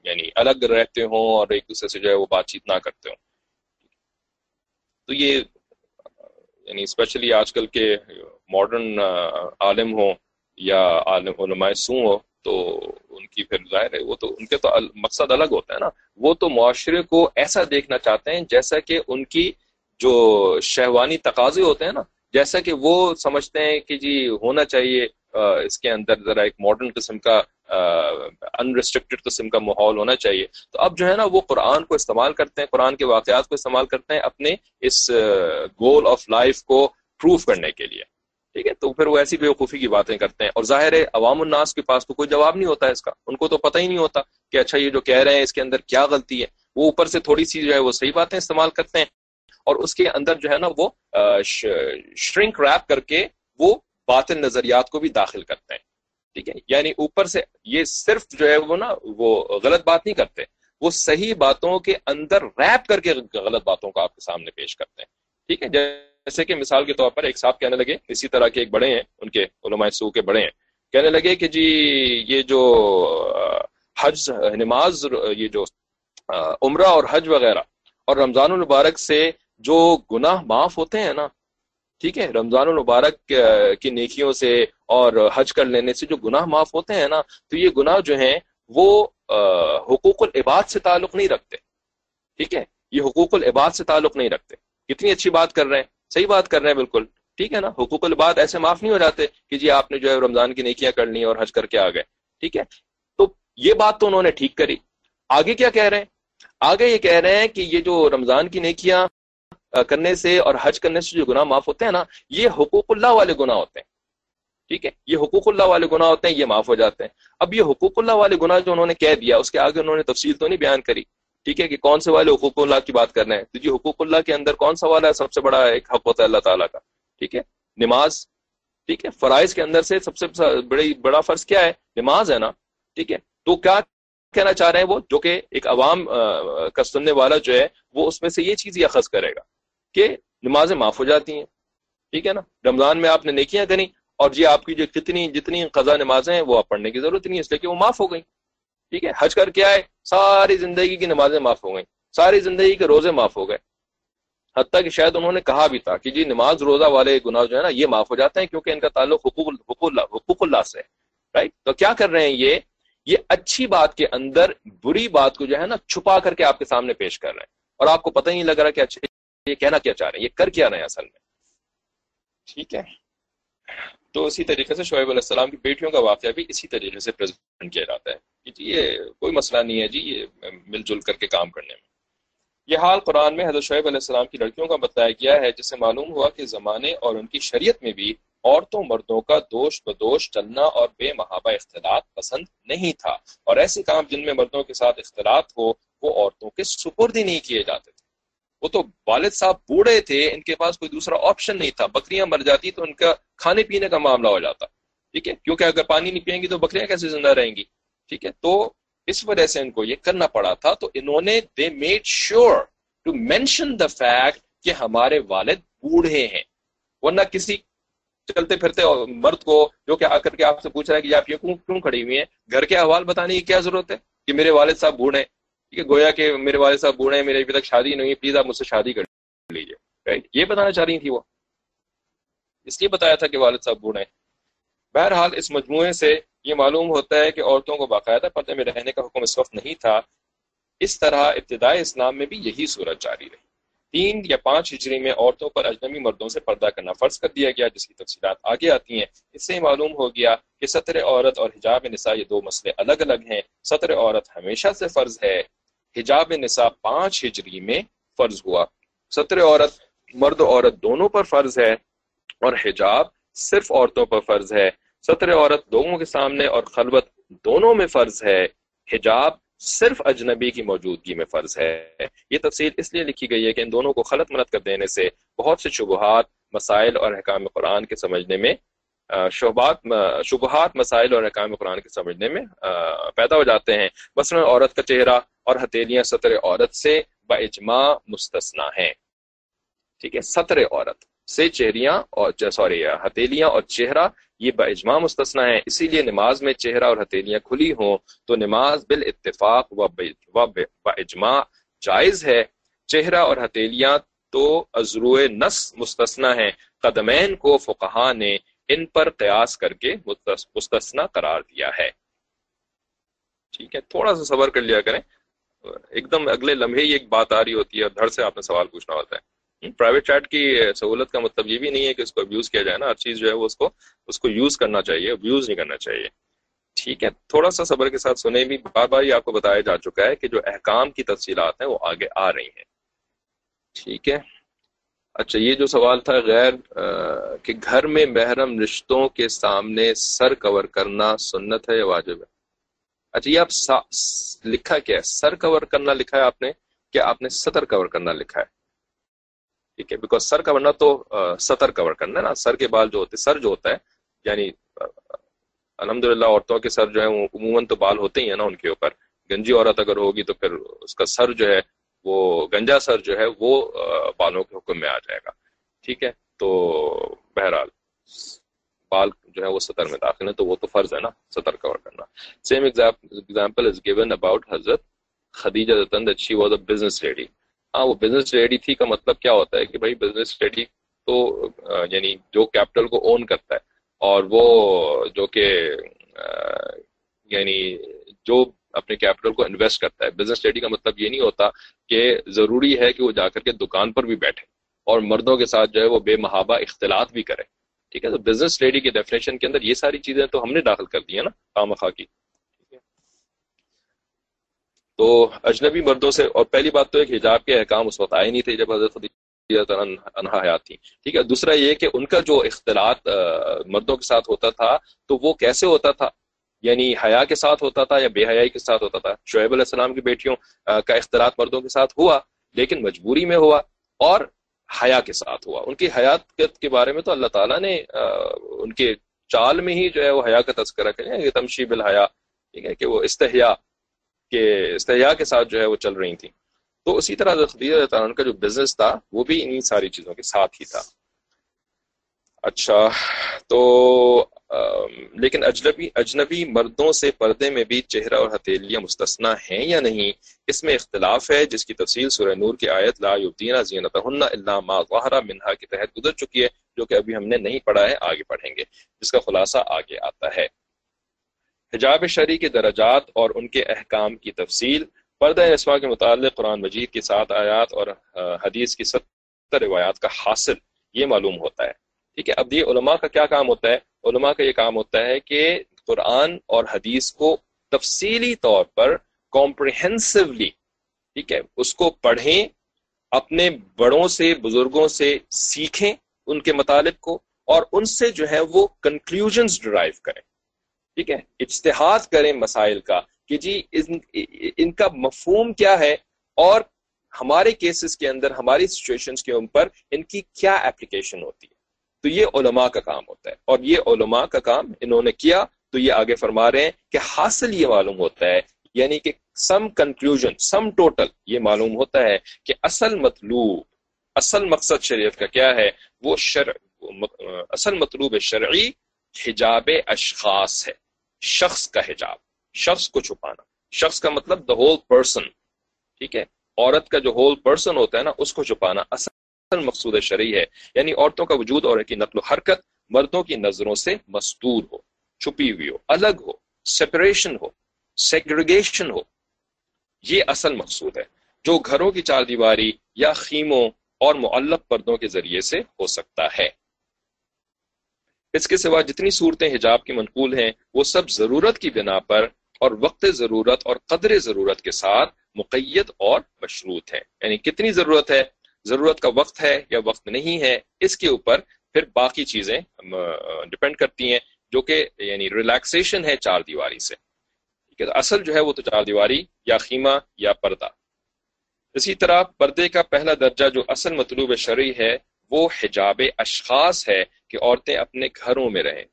Speaker 1: یعنی الگ رہتے ہوں اور ایک دوسرے سے جو ہے وہ بات چیت نہ کرتے ہوں۔ تو یہ یعنی اسپیشلی آج کل کے ماڈرن عالم ہوں یا عالم، علماء سو ہو تو ان کی پھر ظاہر ہے وہ تو، ان کے تو مقصد الگ ہوتا ہے نا۔ وہ تو معاشرے کو ایسا دیکھنا چاہتے ہیں جیسا کہ ان کی جو شہوانی تقاضے ہوتے ہیں نا، جیسا کہ وہ سمجھتے ہیں کہ جی ہونا چاہیے اس کے اندر ذرا ایک ماڈرن قسم کا انریسٹرکٹیڈ قسم کا ماحول ہونا چاہیے۔ تو اب جو ہے نا، وہ قرآن کو استعمال کرتے ہیں، قرآن کے واقعات کو استعمال کرتے ہیں اپنے اس گول آف لائف کو پروف کرنے کے لیے۔ ٹھیک ہے؟ تو پھر وہ ایسی بیوقوفی کی باتیں کرتے ہیں۔ اور ظاہر ہے، عوام الناس کے پاس تو کوئی جواب نہیں ہوتا ہے اس کا۔ ان کو تو پتہ ہی نہیں ہوتا کہ اچھا یہ جو کہہ رہے ہیں، اس کے اندر کیا غلطی ہے۔ وہ اوپر سے تھوڑی سی جو ہے، وہ صحیح باتیں استعمال کرتے ہیں۔ اور اس کے اندر جو ہے نا وہ شرنک ریپ کر کے وہ باطن نظریات کو بھی داخل کرتے ہیں۔ ٹھیک ہے؟ یعنی اوپر سے یہ صرف جو ہے وہ نا، وہ غلط بات نہیں کرتے۔ وہ صحیح باتوں کے اندر ریپ کر کے غلط باتوں کو آپ کے سامنے پیش کرتے ہیں۔ ٹھیک ہے؟ جیسے کہ مثال کے طور پر ایک صاحب کہنے لگے، اسی طرح کے ایک بڑے ہیں، ان کے علماء سو کے بڑے ہیں۔ کہنے لگے کہ جی یہ جو حج نماز، یہ جو عمرہ اور حج وغیرہ اور رمضان المبارک سے جو گناہ معاف ہوتے ہیں نا، ٹھیک ہے، رمضان المبارک کی نیکیوں سے اور حج کر لینے سے جو گناہ معاف ہوتے ہیں نا، تو یہ گناہ جو ہیں وہ حقوق العباد سے تعلق نہیں رکھتے۔ ٹھیک ہے، یہ حقوق العباد سے تعلق نہیں رکھتے۔ کتنی اچھی بات کر رہے ہیں، صحیح بات کر رہے ہیں، بالکل۔ ٹھیک ہے نا، حقوق العباد ایسے معاف نہیں ہو جاتے کہ جی آپ نے جو ہے رمضان کی نیکیاں کر لی اور حج کر کے آ گئے۔ ٹھیک ہے، تو یہ بات تو انہوں نے ٹھیک کری۔ آگے کیا کہہ رہے ہیں؟ آگے یہ کہہ رہے ہیں کہ یہ جو رمضان کی نیکیاں کرنے سے اور حج کرنے سے جو گناہ معاف ہوتے ہیں نا، یہ حقوق اللہ والے گناہ ہوتے ہیں۔ ٹھیک ہے؟ یہ حقوق اللہ والے گناہ ہوتے ہیں، یہ معاف ہو جاتے ہیں۔ اب یہ حقوق اللہ والے گناہ جو انہوں نے کہہ دیا، اس کے آگے انہوں نے تفصیل تو نہیں بیان کری۔ ٹھیک ہے کہ کون سے والے حقوق اللہ کی بات کر رہے ہیں؟ تو جی حقوق اللہ کے اندر کون سا والا ہے سب سے بڑا ایک حق ہوتا ہے اللہ تعالیٰ کا؟ ٹھیک ہے؟ نماز۔ ٹھیک ہے؟ فرائض کے اندر سے سب سے بڑی، بڑا فرض کیا ہے؟ نماز ہے نا۔ ٹھیک ہے؟ تو کیا کہنا چاہ رہے ہیں وہ؟ جو کہ ایک عوام کا سننے والا جو ہے، وہ اس میں سے یہ چیز یہ اخذ کرے گا۔ کہ نمازیں معاف ہو جاتی ہیں۔ ٹھیک ہے نا؟ رمضان میں آپ نے نیکیاں کریں اور جی آپ کی جو کتنی جتنی قضا نمازیں ہیں وہ آپ پڑھنے کی ضرورت نہیں ہے، اس لیے کہ وہ معاف ہو گئی ٹھیک ہے؟ حج کر کے آئے، ساری زندگی کی نمازیں معاف ہو گئیں۔ ساری زندگی کے روزے معاف ہو گئے۔ حتیٰ کہ شاید انہوں نے کہا بھی تھا کہ جی نماز روزہ والے گناہ جو ہے نا، یہ معاف ہو جاتے ہیں کیونکہ ان کا تعلق حقوق حقوق اللہ حقوق اللہ سے رائٹ تو کیا کر رہے ہیں یہ؟ یہ اچھی بات کے اندر بری بات کو جو ہے نا، چھپا کر کے آپ کے سامنے پیش کر رہے ہیں۔ اور آپ کو پتہ ہی نہیں لگ رہا کہ اچھا یہ کہنا کیا چاہ رہے ہیں؟ یہ کر کیا رہے ہیں اصل میں؟ ٹھیک ہے۔ تو اسی طریقے سے شعیب علیہ السلام کی بیٹیوں کا واقعہ بھی اسی طریقے سے پریزنٹ کیا جاتا ہے۔ کہ جی یہ کوئی مسئلہ نہیں ہے جی یہ مل جل کر کے کام کرنے میں۔ یہ حال قرآن میں حضرت شعیب علیہ السلام کی لڑکیوں کا بتایا گیا ہے، جس سے معلوم ہوا کہ زمانے اور ان کی شریعت میں بھی عورتوں مردوں کا دوش بدوش چلنا اور بے محابہ اختلاط پسند نہیں تھا۔ اور ایسے کام جن میں مردوں کے ساتھ اختلاط ہو، وہ عورتوں کے سپرد ہی نہیں کیے جاتے تھے۔ وہ تو والد صاحب بوڑھے تھے، ان کے پاس کوئی دوسرا آپشن نہیں تھا۔ بکریاں مر جاتی تو ان کا کھانے پینے کا معاملہ ہو جاتا۔ ٹھیک ہے؟ کیونکہ اگر پانی نہیں پئیں گی تو بکریاں کیسے زندہ رہیں گی؟ ٹھیک ہے؟ تو اس وجہ سے ان کو یہ کرنا پڑا تھا۔ تو انہوں نے they made sure to mention the fact کہ ہمارے والد بوڑھے ہیں۔ ورنہ کسی چلتے پھرتے مرد کو جو کہ آ کر کے آپ سے پوچھ رہا ہے کہ آپ یہ کیوں کھڑی ہوئی ہیں؟ گھر کے حوال بتانے کی کیا ضرورت ہے کہ میرے والد صاحب بوڑھے ٹھیک ہے، گویا کہ میرے والد صاحب بوڑھے ہیں، میرے ابھی تک شادی نہیں ہوئی، پلیز آپ مجھ سے شادی کر لیجیے رائٹ یہ بتانا چاہ رہی تھی وہ۔ اس لیے بتایا تھا کہ والد صاحب بوڑھے ہیں۔ بہرحال اس مجموعے سے یہ معلوم ہوتا ہے کہ عورتوں کو باقاعدہ پردے میں رہنے کا حکم اس وقت نہیں تھا۔ اس طرح ابتدائی اسلام میں بھی یہی صورت جاری رہی۔ تین یا پانچ ہجری میں عورتوں پر اجنبی مردوں سے پردہ کرنا فرض کر دیا گیا، جس کی تفصیلات آگے آتی ہیں۔ اس سے معلوم ہو گیا کہ سطر عورت اور حجاب نساء یہ دو مسئلے الگ الگ ہیں۔ سطر عورت ہمیشہ سے فرض ہے۔ حجاب نساء پانچ ہجری میں فرض ہوا۔ سطر عورت، مرد و عورت دونوں پر فرض ہے اور حجاب صرف عورتوں پر فرض ہے۔ سطر عورت لوگوں کے سامنے اور خلوت دونوں میں فرض ہے۔ حجاب صرف اجنبی کی موجودگی میں فرض ہے۔ یہ تفصیل اس لیے لکھی گئی ہے کہ ان دونوں کو خلط منت کر دینے سے بہت سے شبہات، مسائل اور حکام قرآن کے سمجھنے میں شبہات شبہات، مسائل اور حکام قرآن کے سمجھنے میں پیدا ہو جاتے ہیں۔ مثلا عورت کا چہرہ اور ہتھیلیاں سطر عورت سے با اجماع مستثنا ہیں۔ ٹھیک ہے، سطر عورت سے چہریاں اور سوری، ہتھیلیاں اور چہرہ یہ با اجماع مستثنا ہے اسی لیے نماز میں چہرہ اور ہتھیلیاں کھلی ہوں تو نماز بال اتفاق و با اجماع جائز ہے۔ چہرہ اور ہتھیلیاں تو ازرو نس مستثنا ہیں۔ قدمین کو فقہا نے ان پر قیاس کر کے مستثنا قرار دیا ہے۔ ٹھیک ہے، تھوڑا سا صبر کر لیا کریں۔ ایک دم اگلے لمحے ہی ایک بات آ رہی ہوتی ہے دھڑ سے آپ نے سوال پوچھنا ہوتا ہے۔ پرائیویٹ چیٹ کی سہولت کا مطلب یہ بھی نہیں ہے کہ اس کو ابیوز کیا جائے نا۔ ہر چیز جو ہے وہ اس کو اس کو یوز کرنا چاہیے ابیوز نہیں کرنا چاہیے۔ ٹھیک ہے تھوڑا سا صبر کے ساتھ سنیں۔ بھی بار بار یہ آپ کو بتایا جا چکا ہے کہ جو احکام کی تفصیلات ہیں وہ آگے آ رہی ہیں۔ ٹھیک ہے۔ اچھا یہ جو سوال تھا غیر کہ گھر میں محرم رشتوں کے سامنے سر کور کرنا سنت ہے یا واجب ہے؟ اچھا یہ آپ لکھا کیا ہے؟ سر کور کرنا لکھا ہے آپ نے کیا آپ نے سطر کور کرنا لکھا ہے؟ ٹھیک ہے بیکاز سر کورنا تو سطر کور کرنا ہے نا؟ سر کے بال جو ہوتے، سر جو ہوتا ہے یعنی الحمد للہ عورتوں کے سر جو ہے وہ عموماً تو بال ہوتے ہی ہیں نا ان کے اوپر۔ گنجی عورت اگر ہوگی تو پھر اس کا سر جو ہے، وہ گنجا سر جو ہے، وہ بالوں کے حکم میں آ جائے گا۔ ٹھیک ہے، تو بہرحال بال جو ہے وہ سطر میں داخل ہے تو وہ تو فرض ہے نا، سطر کور کرنا۔ Same example is given about حضرت Khadija was a business lady ہاں وہ بزنس ریڈی تھی کا مطلب کیا ہوتا ہے کہ بھائی بزنس ریڈی تو یعنی جو کیپٹل کو اون کرتا ہے، اور وہ جو کہ یعنی جو اپنے کیپٹل کو انویسٹ کرتا ہے۔ بزنس ریڈی کا مطلب یہ نہیں ہوتا کہ ضروری ہے کہ وہ جا کر کے دکان پر بھی بیٹھے اور مردوں کے ساتھ جو ہے وہ بے محابہ اختلاط بھی کرے۔ ٹھیک ہے؟ تو بزنس لیڈی کی ڈیفینیشن کے اندر یہ ساری چیزیں تو ہم نے داخل کر دی ہیں نا خام خواہ کی۔ تو اجنبی مردوں سے، اور پہلی بات تو ایک حجاب کے احکام اس وقت آئے نہیں تھے جب حضرت انہا حیات تھی ٹھیک ہے؟ دوسرا یہ کہ ان کا جو اختلاط مردوں کے ساتھ ہوتا تھا، تو وہ کیسے ہوتا تھا؟ یعنی حیا کے ساتھ ہوتا تھا یا بے حیائی کے ساتھ ہوتا تھا؟ شعیب علیہ السلام کی بیٹیوں کا اختلاط مردوں کے ساتھ ہوا، لیکن مجبوری میں ہوا۔ اور حیا کے ساتھ ہوا۔ ان کی حیات کے بارے میں تو اللہ تعالیٰ نے ان کے چال میں ہی جو ہے وہ حیا کا تذکرہ کریں تمشی بالحیا، ٹھیک ہے، کہ وہ استحیا کے استحیا کے ساتھ جو ہے وہ چل رہی تھیں۔ تو اسی طرح خدیجہ کا جو بزنس تھا، وہ بھی انہی ساری چیزوں کے ساتھ ہی تھا۔ اچھا تو لیکن اجنبی اجنبی مردوں سے پردے میں بھی چہرہ اور ہتھیلیاں مستثنا ہیں یا نہیں؟ اس میں اختلاف ہے، جس کی تفصیل سورہ نور کی آیت لا یبدین زینتہن الا ما ظہر منہا کے تحت گزر چکی ہے، جو کہ ابھی ہم نے نہیں پڑھا ہے، آگے پڑھیں گے، جس کا خلاصہ آگے آتا ہے۔ حجاب شرعی کے درجات اور ان کے احکام کی تفصیل، پردہ اسما کے متعلق قرآن مجید کی سات آیات اور حدیث کی ستر روایات کا حاصل، یہ معلوم ہوتا ہے۔ ٹھیک ہے، اب یہ علماء کا کیا کام ہوتا ہے؟ علماء کا یہ کام ہوتا ہے کہ قرآن اور حدیث کو تفصیلی طور پر کمپریہنسولی ٹھیک ہے، اس کو پڑھیں، اپنے بڑوں سے، بزرگوں سے سیکھیں ان کے مطالب کو، اور ان سے جو ہے وہ کنکلوژنز ڈرائیو کریں، ٹھیک ہے، اجتہاد کریں مسائل کا کہ جی ان ان کا مفہوم کیا ہے اور ہمارے کیسز کے اندر، ہماری سچویشنز کے اوپر ان کی کیا اپلیکیشن ہوتی ہے۔ تو یہ علماء کا کام ہوتا ہے۔ اور یہ علماء کا کام انہوں نے کیا تو یہ آگے فرما رہے ہیں کہ حاصل یہ معلوم ہوتا ہے یعنی کہ سم کنکلوژن سم ٹوٹل یہ معلوم ہوتا ہے کہ اصل مطلوب، اصل مقصد شریعت کا کیا ہے؟ وہ شرع، اصل مطلوب شرعی حجاب اشخاص ہے۔ شخص کا حجاب، شخص کو چھپانا۔ شخص کا مطلب دا ہول پرسن ٹھیک ہے؟ عورت کا جو ہول پرسن ہوتا ہے نا، اس کو چھپانا۔ اصل مقصود شرعی ہے یعنی عورتوں کا وجود اور ان کی نقل و حرکت مردوں کی نظروں سے مستور ہو، چھپی ہوئی ہو، الگ ہو سپریشن ہو سیگریگیشن ہو۔ یہ اصل مقصود ہے، جو گھروں کی چار دیواری یا خیموں اور معلق پردوں کے ذریعے سے ہو سکتا ہے۔ اس کے سوا جتنی صورتیں حجاب کی منقول ہیں، وہ سب ضرورت کی بنا پر اور وقت ضرورت اور قدر ضرورت کے ساتھ مقید اور مشروط ہے یعنی کتنی ضرورت ہے؟ ضرورت کا وقت ہے یا وقت نہیں ہے، اس کے اوپر پھر باقی چیزیں ڈپینڈ کرتی ہیں، جو کہ یعنی ریلیکسیشن ہے چار دیواری سے۔ اصل جو ہے وہ تو چار دیواری، یا خیمہ یا پردہ۔ اسی طرح پردے کا پہلا درجہ جو اصل مطلوب شرعی ہے، وہ حجاب اشخاص ہے کہ عورتیں اپنے گھروں میں رہیں۔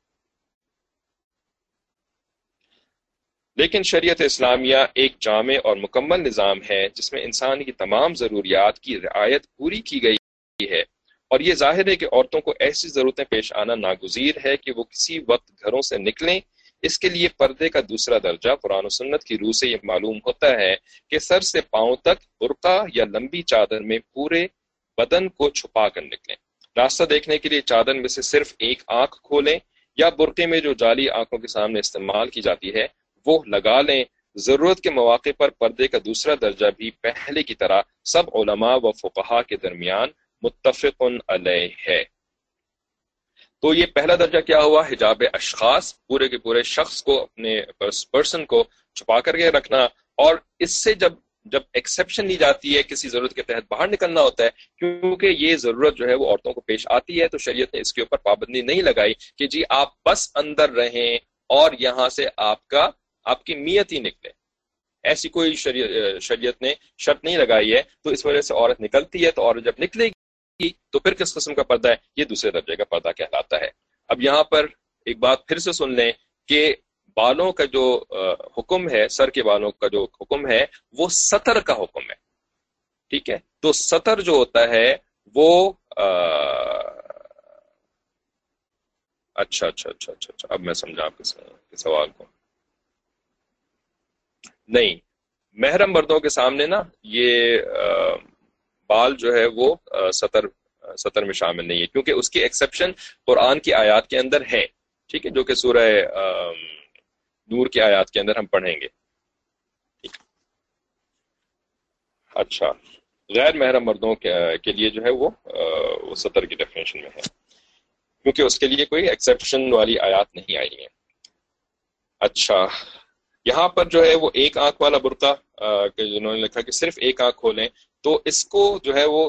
Speaker 1: لیکن شریعت اسلامیہ ایک جامع اور مکمل نظام ہے جس میں انسان کی تمام ضروریات کی رعایت پوری کی گئی ہے۔ اور یہ ظاہر ہے کہ عورتوں کو ایسی ضرورتیں پیش آنا ناگزیر ہے کہ وہ کسی وقت گھروں سے نکلیں۔ اس کے لیے پردے کا دوسرا درجہ قرآن و سنت کی روح سے یہ معلوم ہوتا ہے کہ سر سے پاؤں تک برقع یا لمبی چادر میں پورے بدن کو چھپا کر نکلیں۔ راستہ دیکھنے کے لیے چادر میں سے صرف ایک آنکھ کھولیں یا برقعے میں جو جعلی آنکھوں کے سامنے استعمال کی جاتی ہے وہ لگا لیں۔ ضرورت کے مواقع پر پردے کا دوسرا درجہ بھی پہلے کی طرح سب علماء و فقہا کے درمیان متفق علیہ۔ ہے تو یہ پہلا درجہ کیا ہوا؟ حجاب اشخاص، پورے کے پورے شخص کو اپنے پرسن کو چھپا کر کے رکھنا۔ اور اس سے جب جب ایکسیپشن لی جاتی ہے، کسی ضرورت کے تحت باہر نکلنا ہوتا ہے، کیونکہ یہ ضرورت جو ہے وہ عورتوں کو پیش آتی ہے، تو شریعت نے اس کے اوپر پابندی نہیں لگائی کہ جی آپ بس اندر رہیں اور یہاں سے آپ کا آپ کی میت ہی نکلے۔ ایسی کوئی شریعت شریعت نے شرط نہیں لگائی ہے، تو اس وجہ سے عورت نکلتی ہے، تو عورت جب نکلے گی، تو پھر کس قسم کا پردہ ہے؟ یہ دوسرے درجے کا پردہ کہلاتا ہے۔ اب یہاں پر ایک بات پھر سے سن لیں کہ بالوں کا جو حکم ہے، سر کے بالوں کا جو حکم ہے، وہ سطر کا حکم ہے۔ ٹھیک ہے؟ تو سطر جو ہوتا ہے، وہ اچھا اچھا اچھا اچھا اچھا اب میں سمجھا آپ کے سوال کو۔ نہیں۔ محرم مردوں کے سامنے نا یہ بال جو ہے وہ سطر سطر میں شامل نہیں ہے۔ کیونکہ اس کی ایکسیپشن قرآن کی آیات کے اندر ہے ٹھیک ہے، جو کہ سورہ نور کی آیات کے اندر ہم پڑھیں گے۔ اچھا۔ غیر محرم مردوں کے لیے جو ہے وہ سطر کی ڈیفینیشن میں ہے۔ کیونکہ اس کے لیے کوئی ایکسیپشن والی آیات نہیں آئی ہیں۔ اچھا۔ یہاں پر جو ہے وہ ایک آنکھ والا برقع جنہوں نے لکھا کہ صرف ایک آنکھ کھولیں۔ تو اس کو جو ہے وہ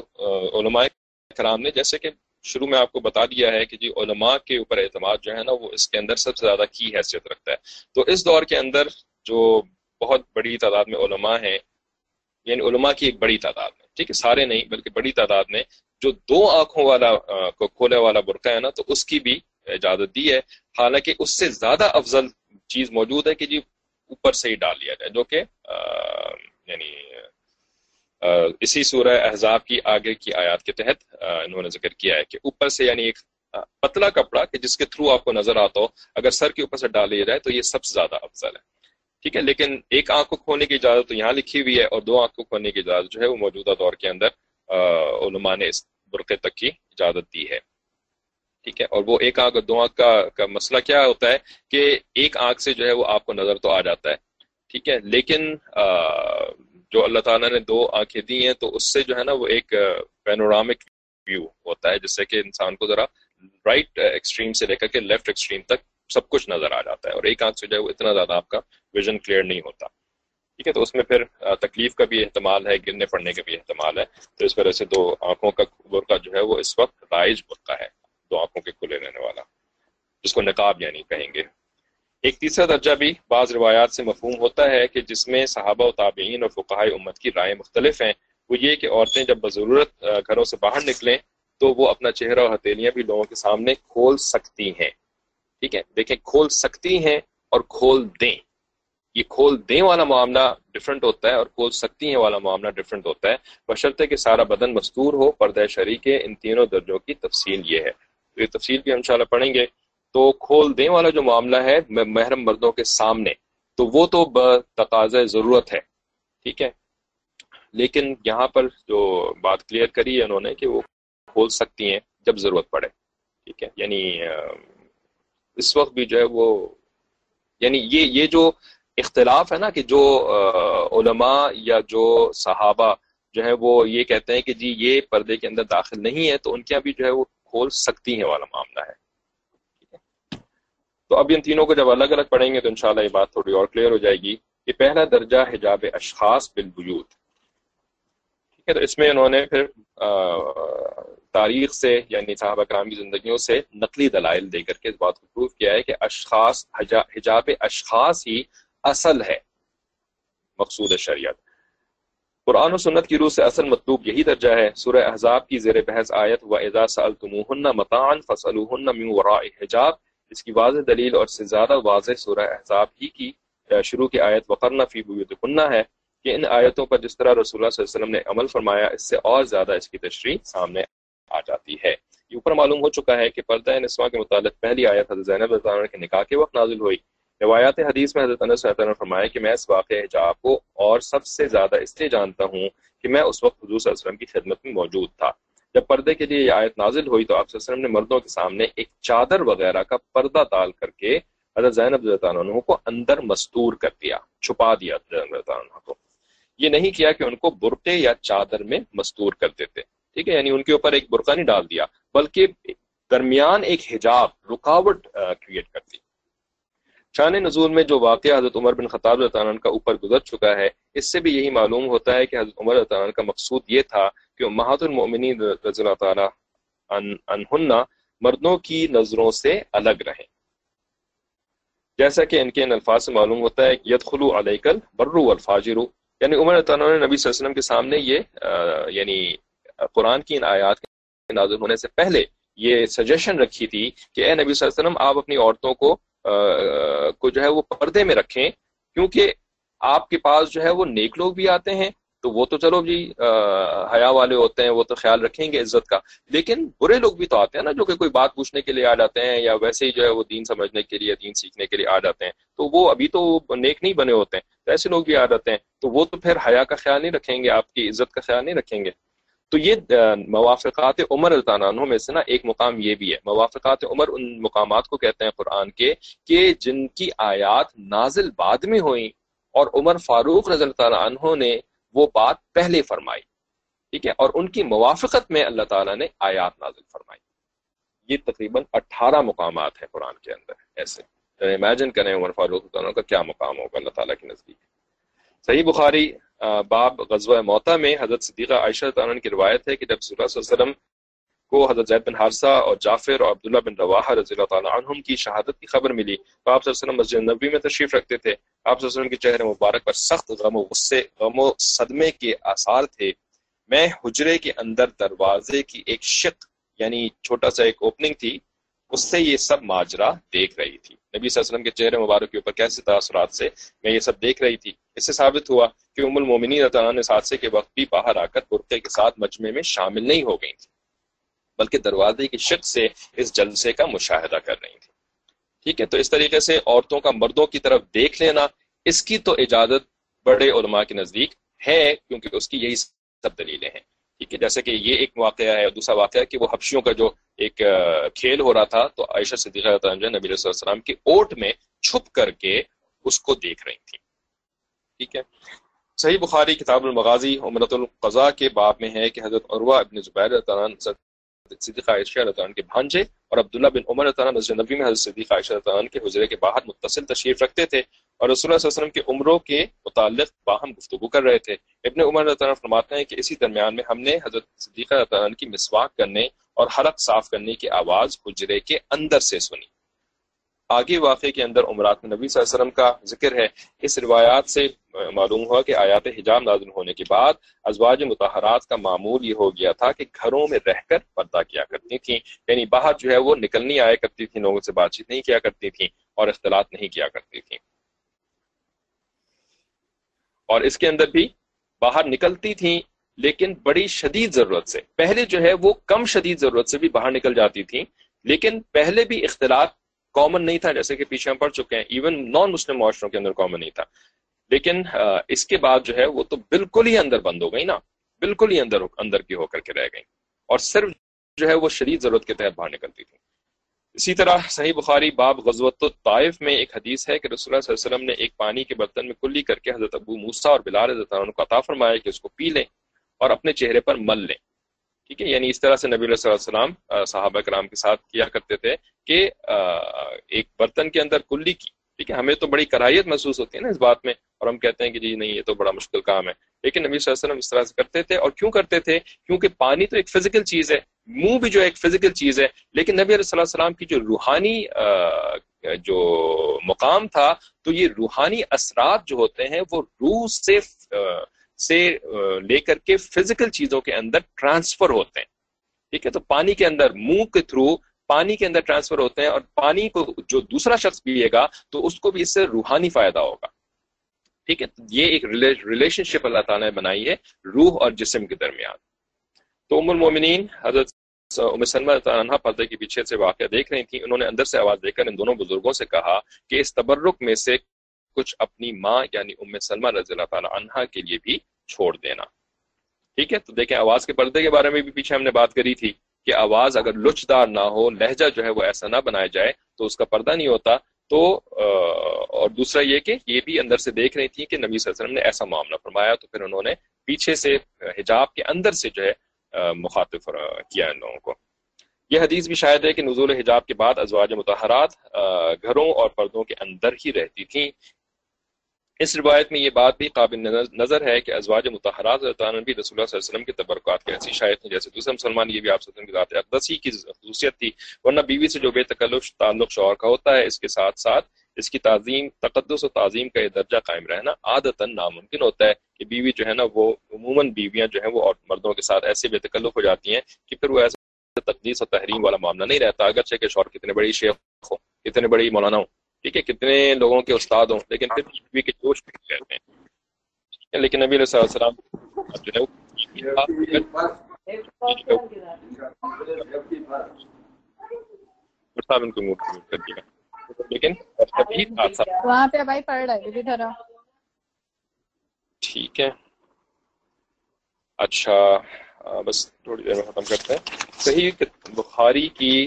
Speaker 1: علماء کرام نے جیسے کہ شروع میں آپ کو بتا دیا ہے کہ جی علماء کے اوپر اعتماد جو ہے نا وہ اس کے اندر سب سے زیادہ کی حیثیت رکھتا ہے۔ تو اس دور کے اندر جو بہت بڑی تعداد میں علماء ہیں یعنی علماء کی ایک بڑی تعداد میں، ٹھیک ہے، سارے نہیں بلکہ بڑی تعداد میں جو دو آنکھوں والا کو کھولے والا برقع ہے نا، تو اس کی بھی اجازت دی ہے۔ حالانکہ اس سے زیادہ افضل چیز موجود ہے کہ جی اوپر سے ہی ڈال لیا جائے، جو کہ یعنی اسی سورہ احزاب کی آگے کی آیات کے تحت انہوں نے ذکر کیا ہے کہ اوپر سے یعنی ایک پتلا کپڑا کہ جس کے تھرو آپ کو نظر آتا ہو، اگر سر کے اوپر سے ڈال لیا جائے تو یہ سب سے زیادہ افضل ہے۔ ٹھیک ہے؟ لیکن ایک آنکھ کو کھونے کی اجازت تو یہاں لکھی ہوئی ہے اور دو آنکھ کو کھونے کی اجازت جو ہے وہ موجودہ دور کے اندر علماء نے اس برقے تک کی اجازت دی ہے۔ ٹھیک ہے؟ اور وہ ایک آنکھ دو آنکھ کا کا مسئلہ کیا ہوتا ہے کہ ایک آنکھ سے جو ہے وہ آپ کو نظر تو آ جاتا ہے، ٹھیک ہے؟ لیکن جو اللہ تعالیٰ نے دو آنکھیں دی ہیں تو اس سے جو ہے نا وہ ایک پینورامک ویو ہوتا ہے، جس سے کہ انسان کو ذرا رائٹ ایکسٹریم سے لے کر کے لیفٹ ایکسٹریم تک سب کچھ نظر آ جاتا ہے اور ایک آنکھ سے جو ہے وہ اتنا زیادہ آپ کا ویژن کلیئر نہیں ہوتا، ٹھیک ہے؟ تو اس میں پھر تکلیف کا بھی احتمال ہے، گرنے پڑنے کا بھی احتمال ہے، تو اس وجہ سے دو آنکھوں کا برقع جو ہے وہ اس وقت رائج برقع ہے۔ دو آنکھوں کے کھلے رہنے والا، جس کو نقاب یعنی کہیں گے۔ ایک تیسرا درجہ بھی بعض روایات سے مفہوم ہوتا ہے کہ جس میں صحابہ و تابعین اور فقہ امت کی رائے مختلف ہیں، وہ یہ کہ عورتیں جب بضرورت گھروں سے باہر نکلیں تو وہ اپنا چہرہ اور ہتھیلیاں بھی لوگوں کے سامنے کھول سکتی ہیں۔ ٹھیک ہے؟ دیکھیں، کھول سکتی ہیں اور کھول دیں۔ یہ کھول دیں والا معاملہ ڈفرنٹ ہوتا ہے اور کھول سکتی ہیں والا معاملہ ڈفرنٹ ہوتا ہے۔ بشرطے کہ سارا بدن مستور ہو، پردہ شریک کے ان تینوں درجوں کی تفصیل یہ ہے۔ تفصیل بھی ہم انشاءاللہ پڑھیں گے۔ تو کھول دیں والا جو معاملہ ہے محرم مردوں کے سامنے، تو وہ تو تقاضۂ ضرورت ہے، ٹھیک ہے؟ لیکن یہاں پر جو بات کلیئر کری ہے انہوں نے کہ وہ کھول سکتی ہیں جب ضرورت پڑے، ٹھیک ہے؟ یعنی اس وقت بھی جو ہے وہ یعنی یہ یہ جو اختلاف ہے نا کہ جو علماء یا جو صحابہ جو ہے وہ یہ کہتے ہیں کہ جی یہ پردے کے اندر داخل نہیں ہے، تو ان کے بھی جو ہے وہ کھول سکتی ہیں والا معاملہ ہے۔ تو اب ان تینوں کو جب الگ الگ پڑھیں گے تو انشاءاللہ یہ بات تھوڑی اور کلیئر ہو جائے گی کہ پہلا درجہ حجاب اشخاص بالبیوت ٹھیک ہے، تو اس میں انہوں نے پھر تاریخ سے یعنی صحابہ کرام کی زندگیوں سے نقلی دلائل دے کر کے اس بات کو پروف کیا ہے کہ اشخاص حجاب اشخاص ہی اصل ہے، مقصود شریعت۔ قرآن و سنت کی روح سے اصل مطلوب یہی درجہ ہے۔ سورہ احزاب کی زیر بحث آیت و اعزا سلطمہ متان فصل حجاب اس کی واضح دلیل اور سے زیادہ واضح سورہ احزاب ہی کی شروع کی آیت وقرنا فی بیوت کنہ ہے کہ ان آیتوں پر جس طرح رسول اللہ صلی اللہ علیہ وسلم نے عمل فرمایا، اس سے اور زیادہ اس کی تشریح سامنے آ جاتی ہے۔ یہ اوپر معلوم ہو چکا ہے کہ پردہ نسواں کے متعلق پہلی آیت حضرت زینب کے نکاح کے وقت نازل ہوئی۔ روایات حدیث میں حضرت انس نے فرمایا کہ میں اس واقع حجاب کو اور سب سے زیادہ اس لیے جانتا ہوں کہ میں اس وقت حضور صلی اللہ علیہ وسلم کی خدمت میں موجود تھا۔ جب پردے کے لیے یہ آیت نازل ہوئی تو آپ صلی اللہ علیہ وسلم نے مردوں کے سامنے ایک چادر وغیرہ کا پردہ ڈال کر کے حضرت زینب عنہ کو اندر مستور کر دیا، چھپا دیا عنہ کو۔ یہ نہیں کیا کہ ان کو برقے یا چادر میں مستور کر دیتے، ٹھیک ہے؟ یعنی ان کے اوپر ایک برقع نہیں ڈال دیا، بلکہ درمیان ایک حجاب رکاوٹ کریٹ کر دی۔ شان نزول میں جو واقعہ حضرت عمر بن خطاب عنہ کا اوپر گزر چکا ہے، اس سے بھی یہی معلوم ہوتا ہے کہ حضرت عمر عنہ کا مقصود یہ تھا کہ امہات المؤمنین رضی اللہ تعالی عنہن مردوں کی نظروں سے الگ رہیں۔ جیسا کہ ان کے ان الفاظ سے معلوم ہوتا ہے یدخلو علیکل برو الفاجرو یعنی عمر تعالیٰ نے نبی صلی اللہ علیہ وسلم کے سامنے یہ یعنی قرآن کی ان آیات کے نازل ہونے سے پہلے یہ سجیشن رکھی تھی کہ اے نبی صلی اللہ علیہ وسلم، آپ اپنی عورتوں کو کو جو ہے وہ پردے میں رکھیں، کیونکہ آپ کے پاس جو ہے وہ نیک لوگ بھی آتے ہیں، تو وہ تو چلو جی حیا والے ہوتے ہیں، وہ تو خیال رکھیں گے عزت کا۔ لیکن برے لوگ بھی تو آتے ہیں نا، جو کہ کوئی بات پوچھنے کے لیے آ جاتے ہیں یا ویسے ہی جو ہے وہ دین سمجھنے کے لیے، دین سیکھنے کے لیے آ جاتے ہیں۔ تو وہ ابھی تو نیک نہیں بنے ہوتے ہیں، تو ایسے لوگ بھی آ جاتے ہیں۔ تو وہ تو پھر حیا کا خیال نہیں رکھیں گے، آپ کی عزت کا خیال نہیں رکھیں گے۔ تو یہ موافقات عمر الطانہ میں سے نا ایک مقام یہ بھی ہے۔ موافقات عمر ان مقامات کو کہتے ہیں قرآن کے کہ جن کی آیات نازل بعد میں ہوئیں اور عمر فاروق رضی اللہ تعالیٰ عنہ نے وہ بات پہلے فرمائی، ٹھیک ہے؟ اور ان کی موافقت میں اللہ تعالیٰ نے آیات نازل فرمائی۔ یہ تقریباً اٹھارہ مقامات ہیں قرآن کے اندر ایسے۔ امیجن کریں عمر فاروق کا کیا مقام ہوگا اللہ تعالیٰ کے نزدیک؟ صحیح بخاری باب غزوہ موتا میں حضرت صدیقہ عائشہ تعالیٰ کی روایت ہے کہ جب صلی اللہ علیہ وسلم کو حضرت زید بن حارثہ اور جعفر اور عبداللہ بن رواحہ رضی اللہ تعالیٰ عنہم کی شہادت کی خبر ملی تو آپ صلی اللہ علیہ وسلم مسجد نبی میں تشریف رکھتے تھے۔ آپ صلی اللہ علیہ وسلم کے چہرے مبارک پر سخت غم و غصے، غم و صدمے کے آثار تھے۔ میں حجرے کے اندر دروازے کی ایک شق یعنی چھوٹا سا ایک اوپننگ تھی اس سے یہ سب ماجرا دیکھ رہی تھی۔ نبی صلی اللہ علیہ وسلم کے چہرے مبارک کے اوپر کیسے تاثرات سے میں یہ سب دیکھ رہی تھی۔ اس سے ثابت ہوا کہ ام المومنین نے حادثے کے وقت بھی باہر آ کر برقعے کے ساتھ مجمع میں شامل نہیں ہو گئی تھی، بلکہ دروازے کی شک سے اس جلسے کا مشاہدہ کر رہی تھی۔ ٹھیک ہے، تو اس طریقے سے عورتوں کا مردوں کی طرف دیکھ لینا، اس کی تو اجازت بڑے علماء کے نزدیک ہے، کیونکہ اس کی یہی سب دلیلیں ہیں۔ ٹھیک ہے جیسے کہ یہ ایک واقعہ ہے دوسرا واقعہ ہے کہ وہ حبشیوں کا جو ایک کھیل ہو رہا تھا، تو عائشہ صدیقہ جو نبی علیہ السلام کی اوٹ میں چھپ کر کے اس کو دیکھ رہی تھی ٹھیک ہے؟ صحیح بخاری کتاب المغازی عمرت القضاء کے باب میں ہے کہ حضرت عروہ ابن زبیر صدیقہ عائشہ عنہ کے بھانجے اور عبداللہ بن عمر عنہ مسجد نبی میں حضرت صدیقہ عائشہ عنہ کے حجرے کے باہر متصل تشریف رکھتے تھے۔ اور رسول اللہ صلی اللہ علیہ وسلم کے عمروں کے متعلق باہم گفتگو کر رہے تھے۔ ابن عمر عنہ فرماتے ہیں کہ اسی درمیان میں ہم نے حضرت صدیقہ عنہ کی مسواک کرنے اور حلق صاف کرنے کی آواز حجرے کے اندر سے سنی۔ آگے واقعے کے اندر عمرات نبی صلی اللہ علیہ وسلم کا ذکر ہے۔ اس روایات سے معلوم ہوا کہ آیات حجاب نازل ہونے کے بعد ازواج متحرات کا معمول یہ ہو گیا تھا کہ گھروں میں رہ کر پردہ کیا کرتی تھیں۔ یعنی باہر جو ہے وہ نکلنی آیا کرتی تھی لوگوں سے بات چیت نہیں کیا کرتی تھیں اور اختلاط نہیں کیا کرتی تھیں۔ اور اس کے اندر بھی باہر نکلتی تھیں، لیکن بڑی شدید ضرورت سے۔ پہلے جو ہے وہ کم شدید ضرورت سے بھی باہر نکل جاتی تھیں، لیکن پہلے بھی اختلاط کامن نہیں تھا، جیسے کہ پیچھے ہم پڑھ چکے ہیں ایون نان مسلم معاشروں کے اندر کامن نہیں تھا۔ لیکن اس کے بعد جو ہے وہ تو بالکل ہی اندر بند ہو گئی نا۔ بالکل ہی اندر اندر کی ہو کر کے رہ گئی۔ اور صرف جو ہے وہ شدید ضرورت کے تحت باہر نکلتی تھی اسی طرح صحیح بخاری باب غزوت الطائف میں ایک حدیث ہے کہ رسول اللہ صلی اللہ علیہ وسلم نے ایک پانی کے برتن میں کلی کر کے حضرت ابو موسا اور بلال حضرت کو عطا فرمایا کہ اس کو پی لیں اور اپنے چہرے پر مل لیں۔ ٹھیک ہے؟ یعنی اس طرح سے نبی اللہ صلی اللہ علیہ وسلم صحابہ کرام کے ساتھ کیا کرتے تھے کہ ایک برتن کے اندر کلی کی۔ ٹھیک ہے، ہمیں تو بڑی کرائیت محسوس ہوتی ہے نا اس بات میں، اور ہم کہتے ہیں کہ جی نہیں، یہ تو بڑا مشکل کام ہے۔ لیکن نبی صلی اللہ علیہ وسلم اس طرح سے کرتے تھے اور کیوں کرتے تھے؟ کیونکہ پانی تو ایک فزیکل چیز ہے، منہ بھی جو ایک فزیکل چیز ہے۔ لیکن نبی علیہ السلام کی جو روحانی جو مقام تھا، تو یہ روحانی اثرات جو ہوتے ہیں، وہ روح سے سے لے کر کے فزیکل چیزوں کے اندر ٹرانسفر ہوتے ہیں۔ ٹھیک ہے، تو پانی کے اندر منہ کے تھرو پانی کے اندر ٹرانسفر ہوتے ہیں اور پانی کو جو دوسرا شخص پیے گا تو اس کو بھی اس سے روحانی فائدہ ہوگا۔ ٹھیک ہے؟ یہ ایک ریلیشن شپ اللہ تعالیٰ نے بنائی ہے روح اور جسم کے درمیان۔ تو ام المومنین، حضرت ام سلمہ عنہ پردے کے پیچھے سے واقعہ دیکھ رہی تھیں۔ انہوں نے اندر سے آواز دے کر ان دونوں بزرگوں سے کہا کہ اس تبرک میں سے کچھ اپنی ماں یعنی ام سلمہ رضی اللہ تعالیٰ عنہ کے لیے بھی چھوڑ دینا۔ ٹھیک ہے؟ تو دیکھیں، آواز کے پردے کے بارے میں بھی پیچھے ہم نے بات کری تھی۔ کہ آواز اگر لچدار نہ ہو، لہجہ جو ہے وہ ایسا نہ بنایا جائے، تو اس کا پردہ نہیں ہوتا۔ تو اور دوسرا یہ کہ یہ بھی اندر سے دیکھ رہی تھی کہ نبی صلی اللہ علیہ وسلم نے ایسا معاملہ فرمایا، تو پھر انہوں نے پیچھے سے حجاب کے اندر سے جو ہے مخاطب کیا ان لوگوں کو۔ یہ حدیث بھی شاید ہے کہ نزول حجاب کے بعد ازواج متحرات گھروں اور پردوں کے اندر ہی رہتی تھیں۔ اس روایت میں یہ بات بھی قابل نظر ہے کہ ازواج متحرات بھی رسول اللہ صلی اللہ علیہ وسلم کے تبرکات کی ایسی شاید ہیں جیسے دوسرے مسلمان، یہ بھی آپ کی ذات اقدسی کی خصوصیت تھی، ورنہ بیوی سے جو بے تکلف تعلق شوہر کا ہوتا ہے، اس کے ساتھ ساتھ اس کی تعظیم، تقدس و تعظیم کا یہ درجہ قائم رہنا عادتاً ناممکن ہوتا ہے کہ بیوی جو ہے نا، وہ عموماً بیویاں جو ہیں وہ اور مردوں کے ساتھ ایسے بے تکلف ہو جاتی ہیں کہ پھر وہ ایسے تقدیس اور تحریم والا معاملہ نہیں رہتا۔ اگرچہ کہ شوہر کتنے بڑی شیخ ہو کتنے بڑی مولانا ہوں ٹھیک ہے کتنے لوگوں کے استاد ہوں لیکن پھر نبی کے جوش میں کہتے ہیں؟ لیکن نبی علیہ السلام جو ہے ان کو موٹ کر دیا۔ لیکن وہاں پہ بھائی پڑھ رہا ہے ٹھیک ہے۔ اچھا بس تھوڑی دیر میں ختم کرتے ہیں۔ صحیح بخاری کی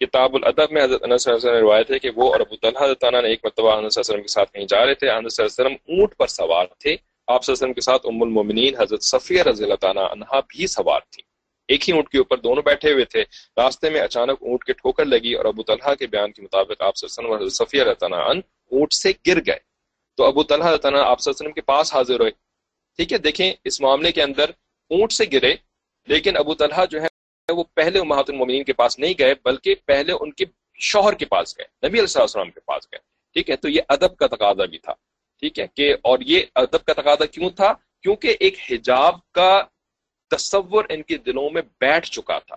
Speaker 1: کتاب الادب میں حضرت انس وسلم نے روایت ہے کہ وہ اور ابو طلحہ حضرت نے ایک مرتبہ حضرت وسلم کے ساتھ کہیں جا رہے تھے۔ حضرت وسلم اونٹ پر سوار تھے۔ آپ صلی اللہ علیہ وسلم کے ساتھ ام المومنین حضرت صفیہ رضی اللہ تعالیٰ عنہ بھی سوار تھی ایک ہی اونٹ کے اوپر دونوں بیٹھے ہوئے تھے۔ راستے میں اچانک اونٹ کے ٹھوکر لگی اور ابو طلحہ کے بیان کے مطابق آپ صلی اللہ علیہ وسلم حضرت صفیہ رضی اللہ عنہ اونٹ سے گر گئے۔ تو ابو طلحہ رضی اللہ آپ صلی اللہ علیہ وسلم کے پاس حاضر ہوئے۔ ٹھیک ہے، دیکھیں اس معاملے کے اندر اونٹ سے گرے، لیکن ابو طلحہ جو ہے وہ پہلے امہات المومنین کے پاس نہیں گئے، بلکہ پہلے ان کے شوہر کے پاس گئے، نبی علیہ السلام کے پاس گئے۔ ٹھیک ہے؟ تو یہ ادب کا تقاضا بھی تھا۔ ٹھیک ہے کہ، اور یہ ادب کا تقاضا کیوں تھا؟ کیونکہ ایک حجاب کا تصور ان کے دلوں میں بیٹھ چکا تھا۔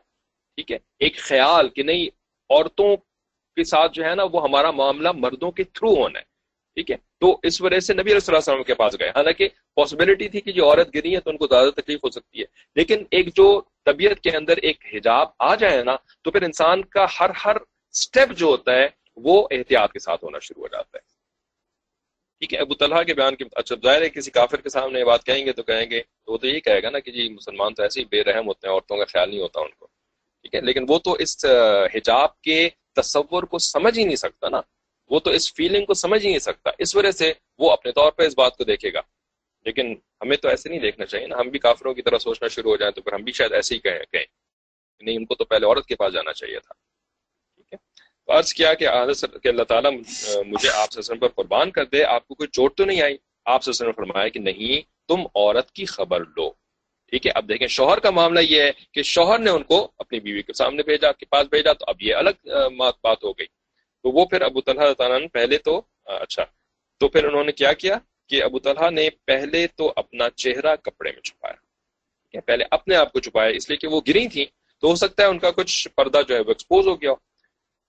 Speaker 1: ٹھیک ہے؟ ایک خیال کہ نہیں، عورتوں کے ساتھ جو ہے نا، وہ ہمارا معاملہ مردوں کے تھرو ہونا ہے۔ ٹھیک ہے؟ تو اس وجہ سے نبی علیہ السلام کے پاس گئے۔ حالانکہ پاسبلٹی تھی کہ جو عورت گری ہے تو ان کو زیادہ تکلیف ہو سکتی ہے۔ لیکن ایک جو طبیعت کے اندر ایک حجاب آ جائے نا، تو پھر انسان کا ہر ہر سٹیپ جو ہوتا ہے، وہ احتیاط کے ساتھ ہونا شروع ہو جاتا ہے۔ ٹھیک ہے؟ ابو طلحہ کے بیان کے اچھا ظاہر ہے کسی کافر کے سامنے یہ بات کہیں گے تو کہیں گے تو وہ تو یہی کہے گا نا کہ جی مسلمان تو ایسے ہی بے رحم ہوتے ہیں، عورتوں کا خیال نہیں ہوتا ان کو۔ ٹھیک ہے؟ لیکن وہ تو اس حجاب کے تصور کو سمجھ ہی نہیں سکتا نا۔ وہ تو اس فیلنگ کو سمجھ ہی نہیں سکتا۔ اس وجہ سے وہ اپنے طور پہ اس بات کو دیکھے گا۔ لیکن ہمیں تو ایسے نہیں دیکھنا چاہیے نا۔ ہم بھی کافروں کی طرح سوچنا شروع ہو جائیں تو پھر ہم بھی شاید ایسے ہی کہیں کہیں۔ نہیں ان کو تو پہلے عورت کے پاس جانا چاہیے تھا۔ ٹھیک ہے؟ تو عرض کیا کہ کہ اللہ تعالیٰ مجھے آپ سے پر قربان کر دے۔ آپ کو کوئی چوٹ تو نہیں آئی؟ آپ سے فرمایا کہ نہیں، تم عورت کی خبر لو۔ ٹھیک ہے؟ اب دیکھیں، شوہر کا معاملہ یہ ہے کہ شوہر نے ان کو اپنی بیوی کے سامنے بھیجا، کے پاس بھیجا، تو اب یہ الگ بات ہو گئی۔ تو وہ پھر ابو طلحہ تعالیٰ نے پہلے تو اچھا تو پھر انہوں نے کیا کیا کہ ابو طلحہ نے پہلے تو اپنا چہرہ کپڑے میں چھپایا۔ پہلے اپنے آپ کو چھپایا، اس لیے کہ وہ گری تھی تو ہو سکتا ہے ان کا کچھ پردہ جو ہے وہ ایکسپوز ہو گیا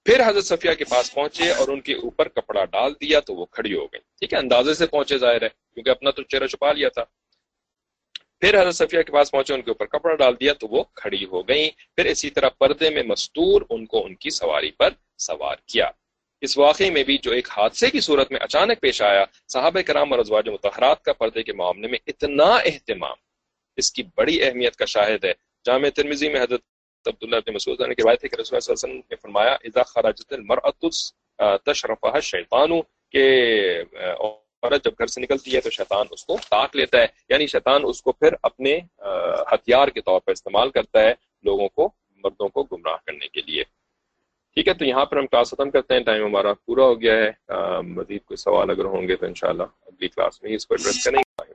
Speaker 1: پھر حضرت صفیہ کے پاس پہنچے اور ان کے اوپر کپڑا ڈال دیا تو وہ کھڑی ہو گئی ٹھیک ہے، اندازے سے پہنچے ظاہر ہے، کیونکہ اپنا تو چہرہ چھپا لیا تھا۔ پھر حضرت صفیہ کے پاس پہنچے، ان کے اوپر کپڑا ڈال دیا تو وہ کھڑی ہو گئی پھر اسی طرح پردے میں مستور ان کو ان کی سواری پر سوار کیا۔ اس واقعے میں بھی جو ایک حادثے کی صورت میں اچانک پیش آیا، صحابہ کرام اور ازواج متحرات کا پردے کے معاملے میں اتنا اہتمام، اس کی بڑی اہمیت کا شاہد ہے۔ جامع ترمیزی میں حضرت عبداللہ بن مسعود نے روایت ہے کہ رسول اللہ صلی اللہ علیہ وسلم نے فرمایا، اذا خرجت المرأة تشرفها الشیطان کہ عورت جب گھر سے نکلتی ہے تو شیطان اس کو تاک لیتا ہے یعنی شیطان اس کو پھر اپنے ہتھیار کے طور پر استعمال کرتا ہے لوگوں کو، مردوں کو گمراہ کرنے کے لیے۔ ٹھیک ہے، تو یہاں پر ہم کلاس ختم کرتے ہیں۔ ٹائم ہمارا پورا ہو گیا ہے۔ مزید کوئی سوال اگر ہوں گے تو انشاءاللہ اگلی کلاس میں ہی اس کو ایڈریس کریں گے۔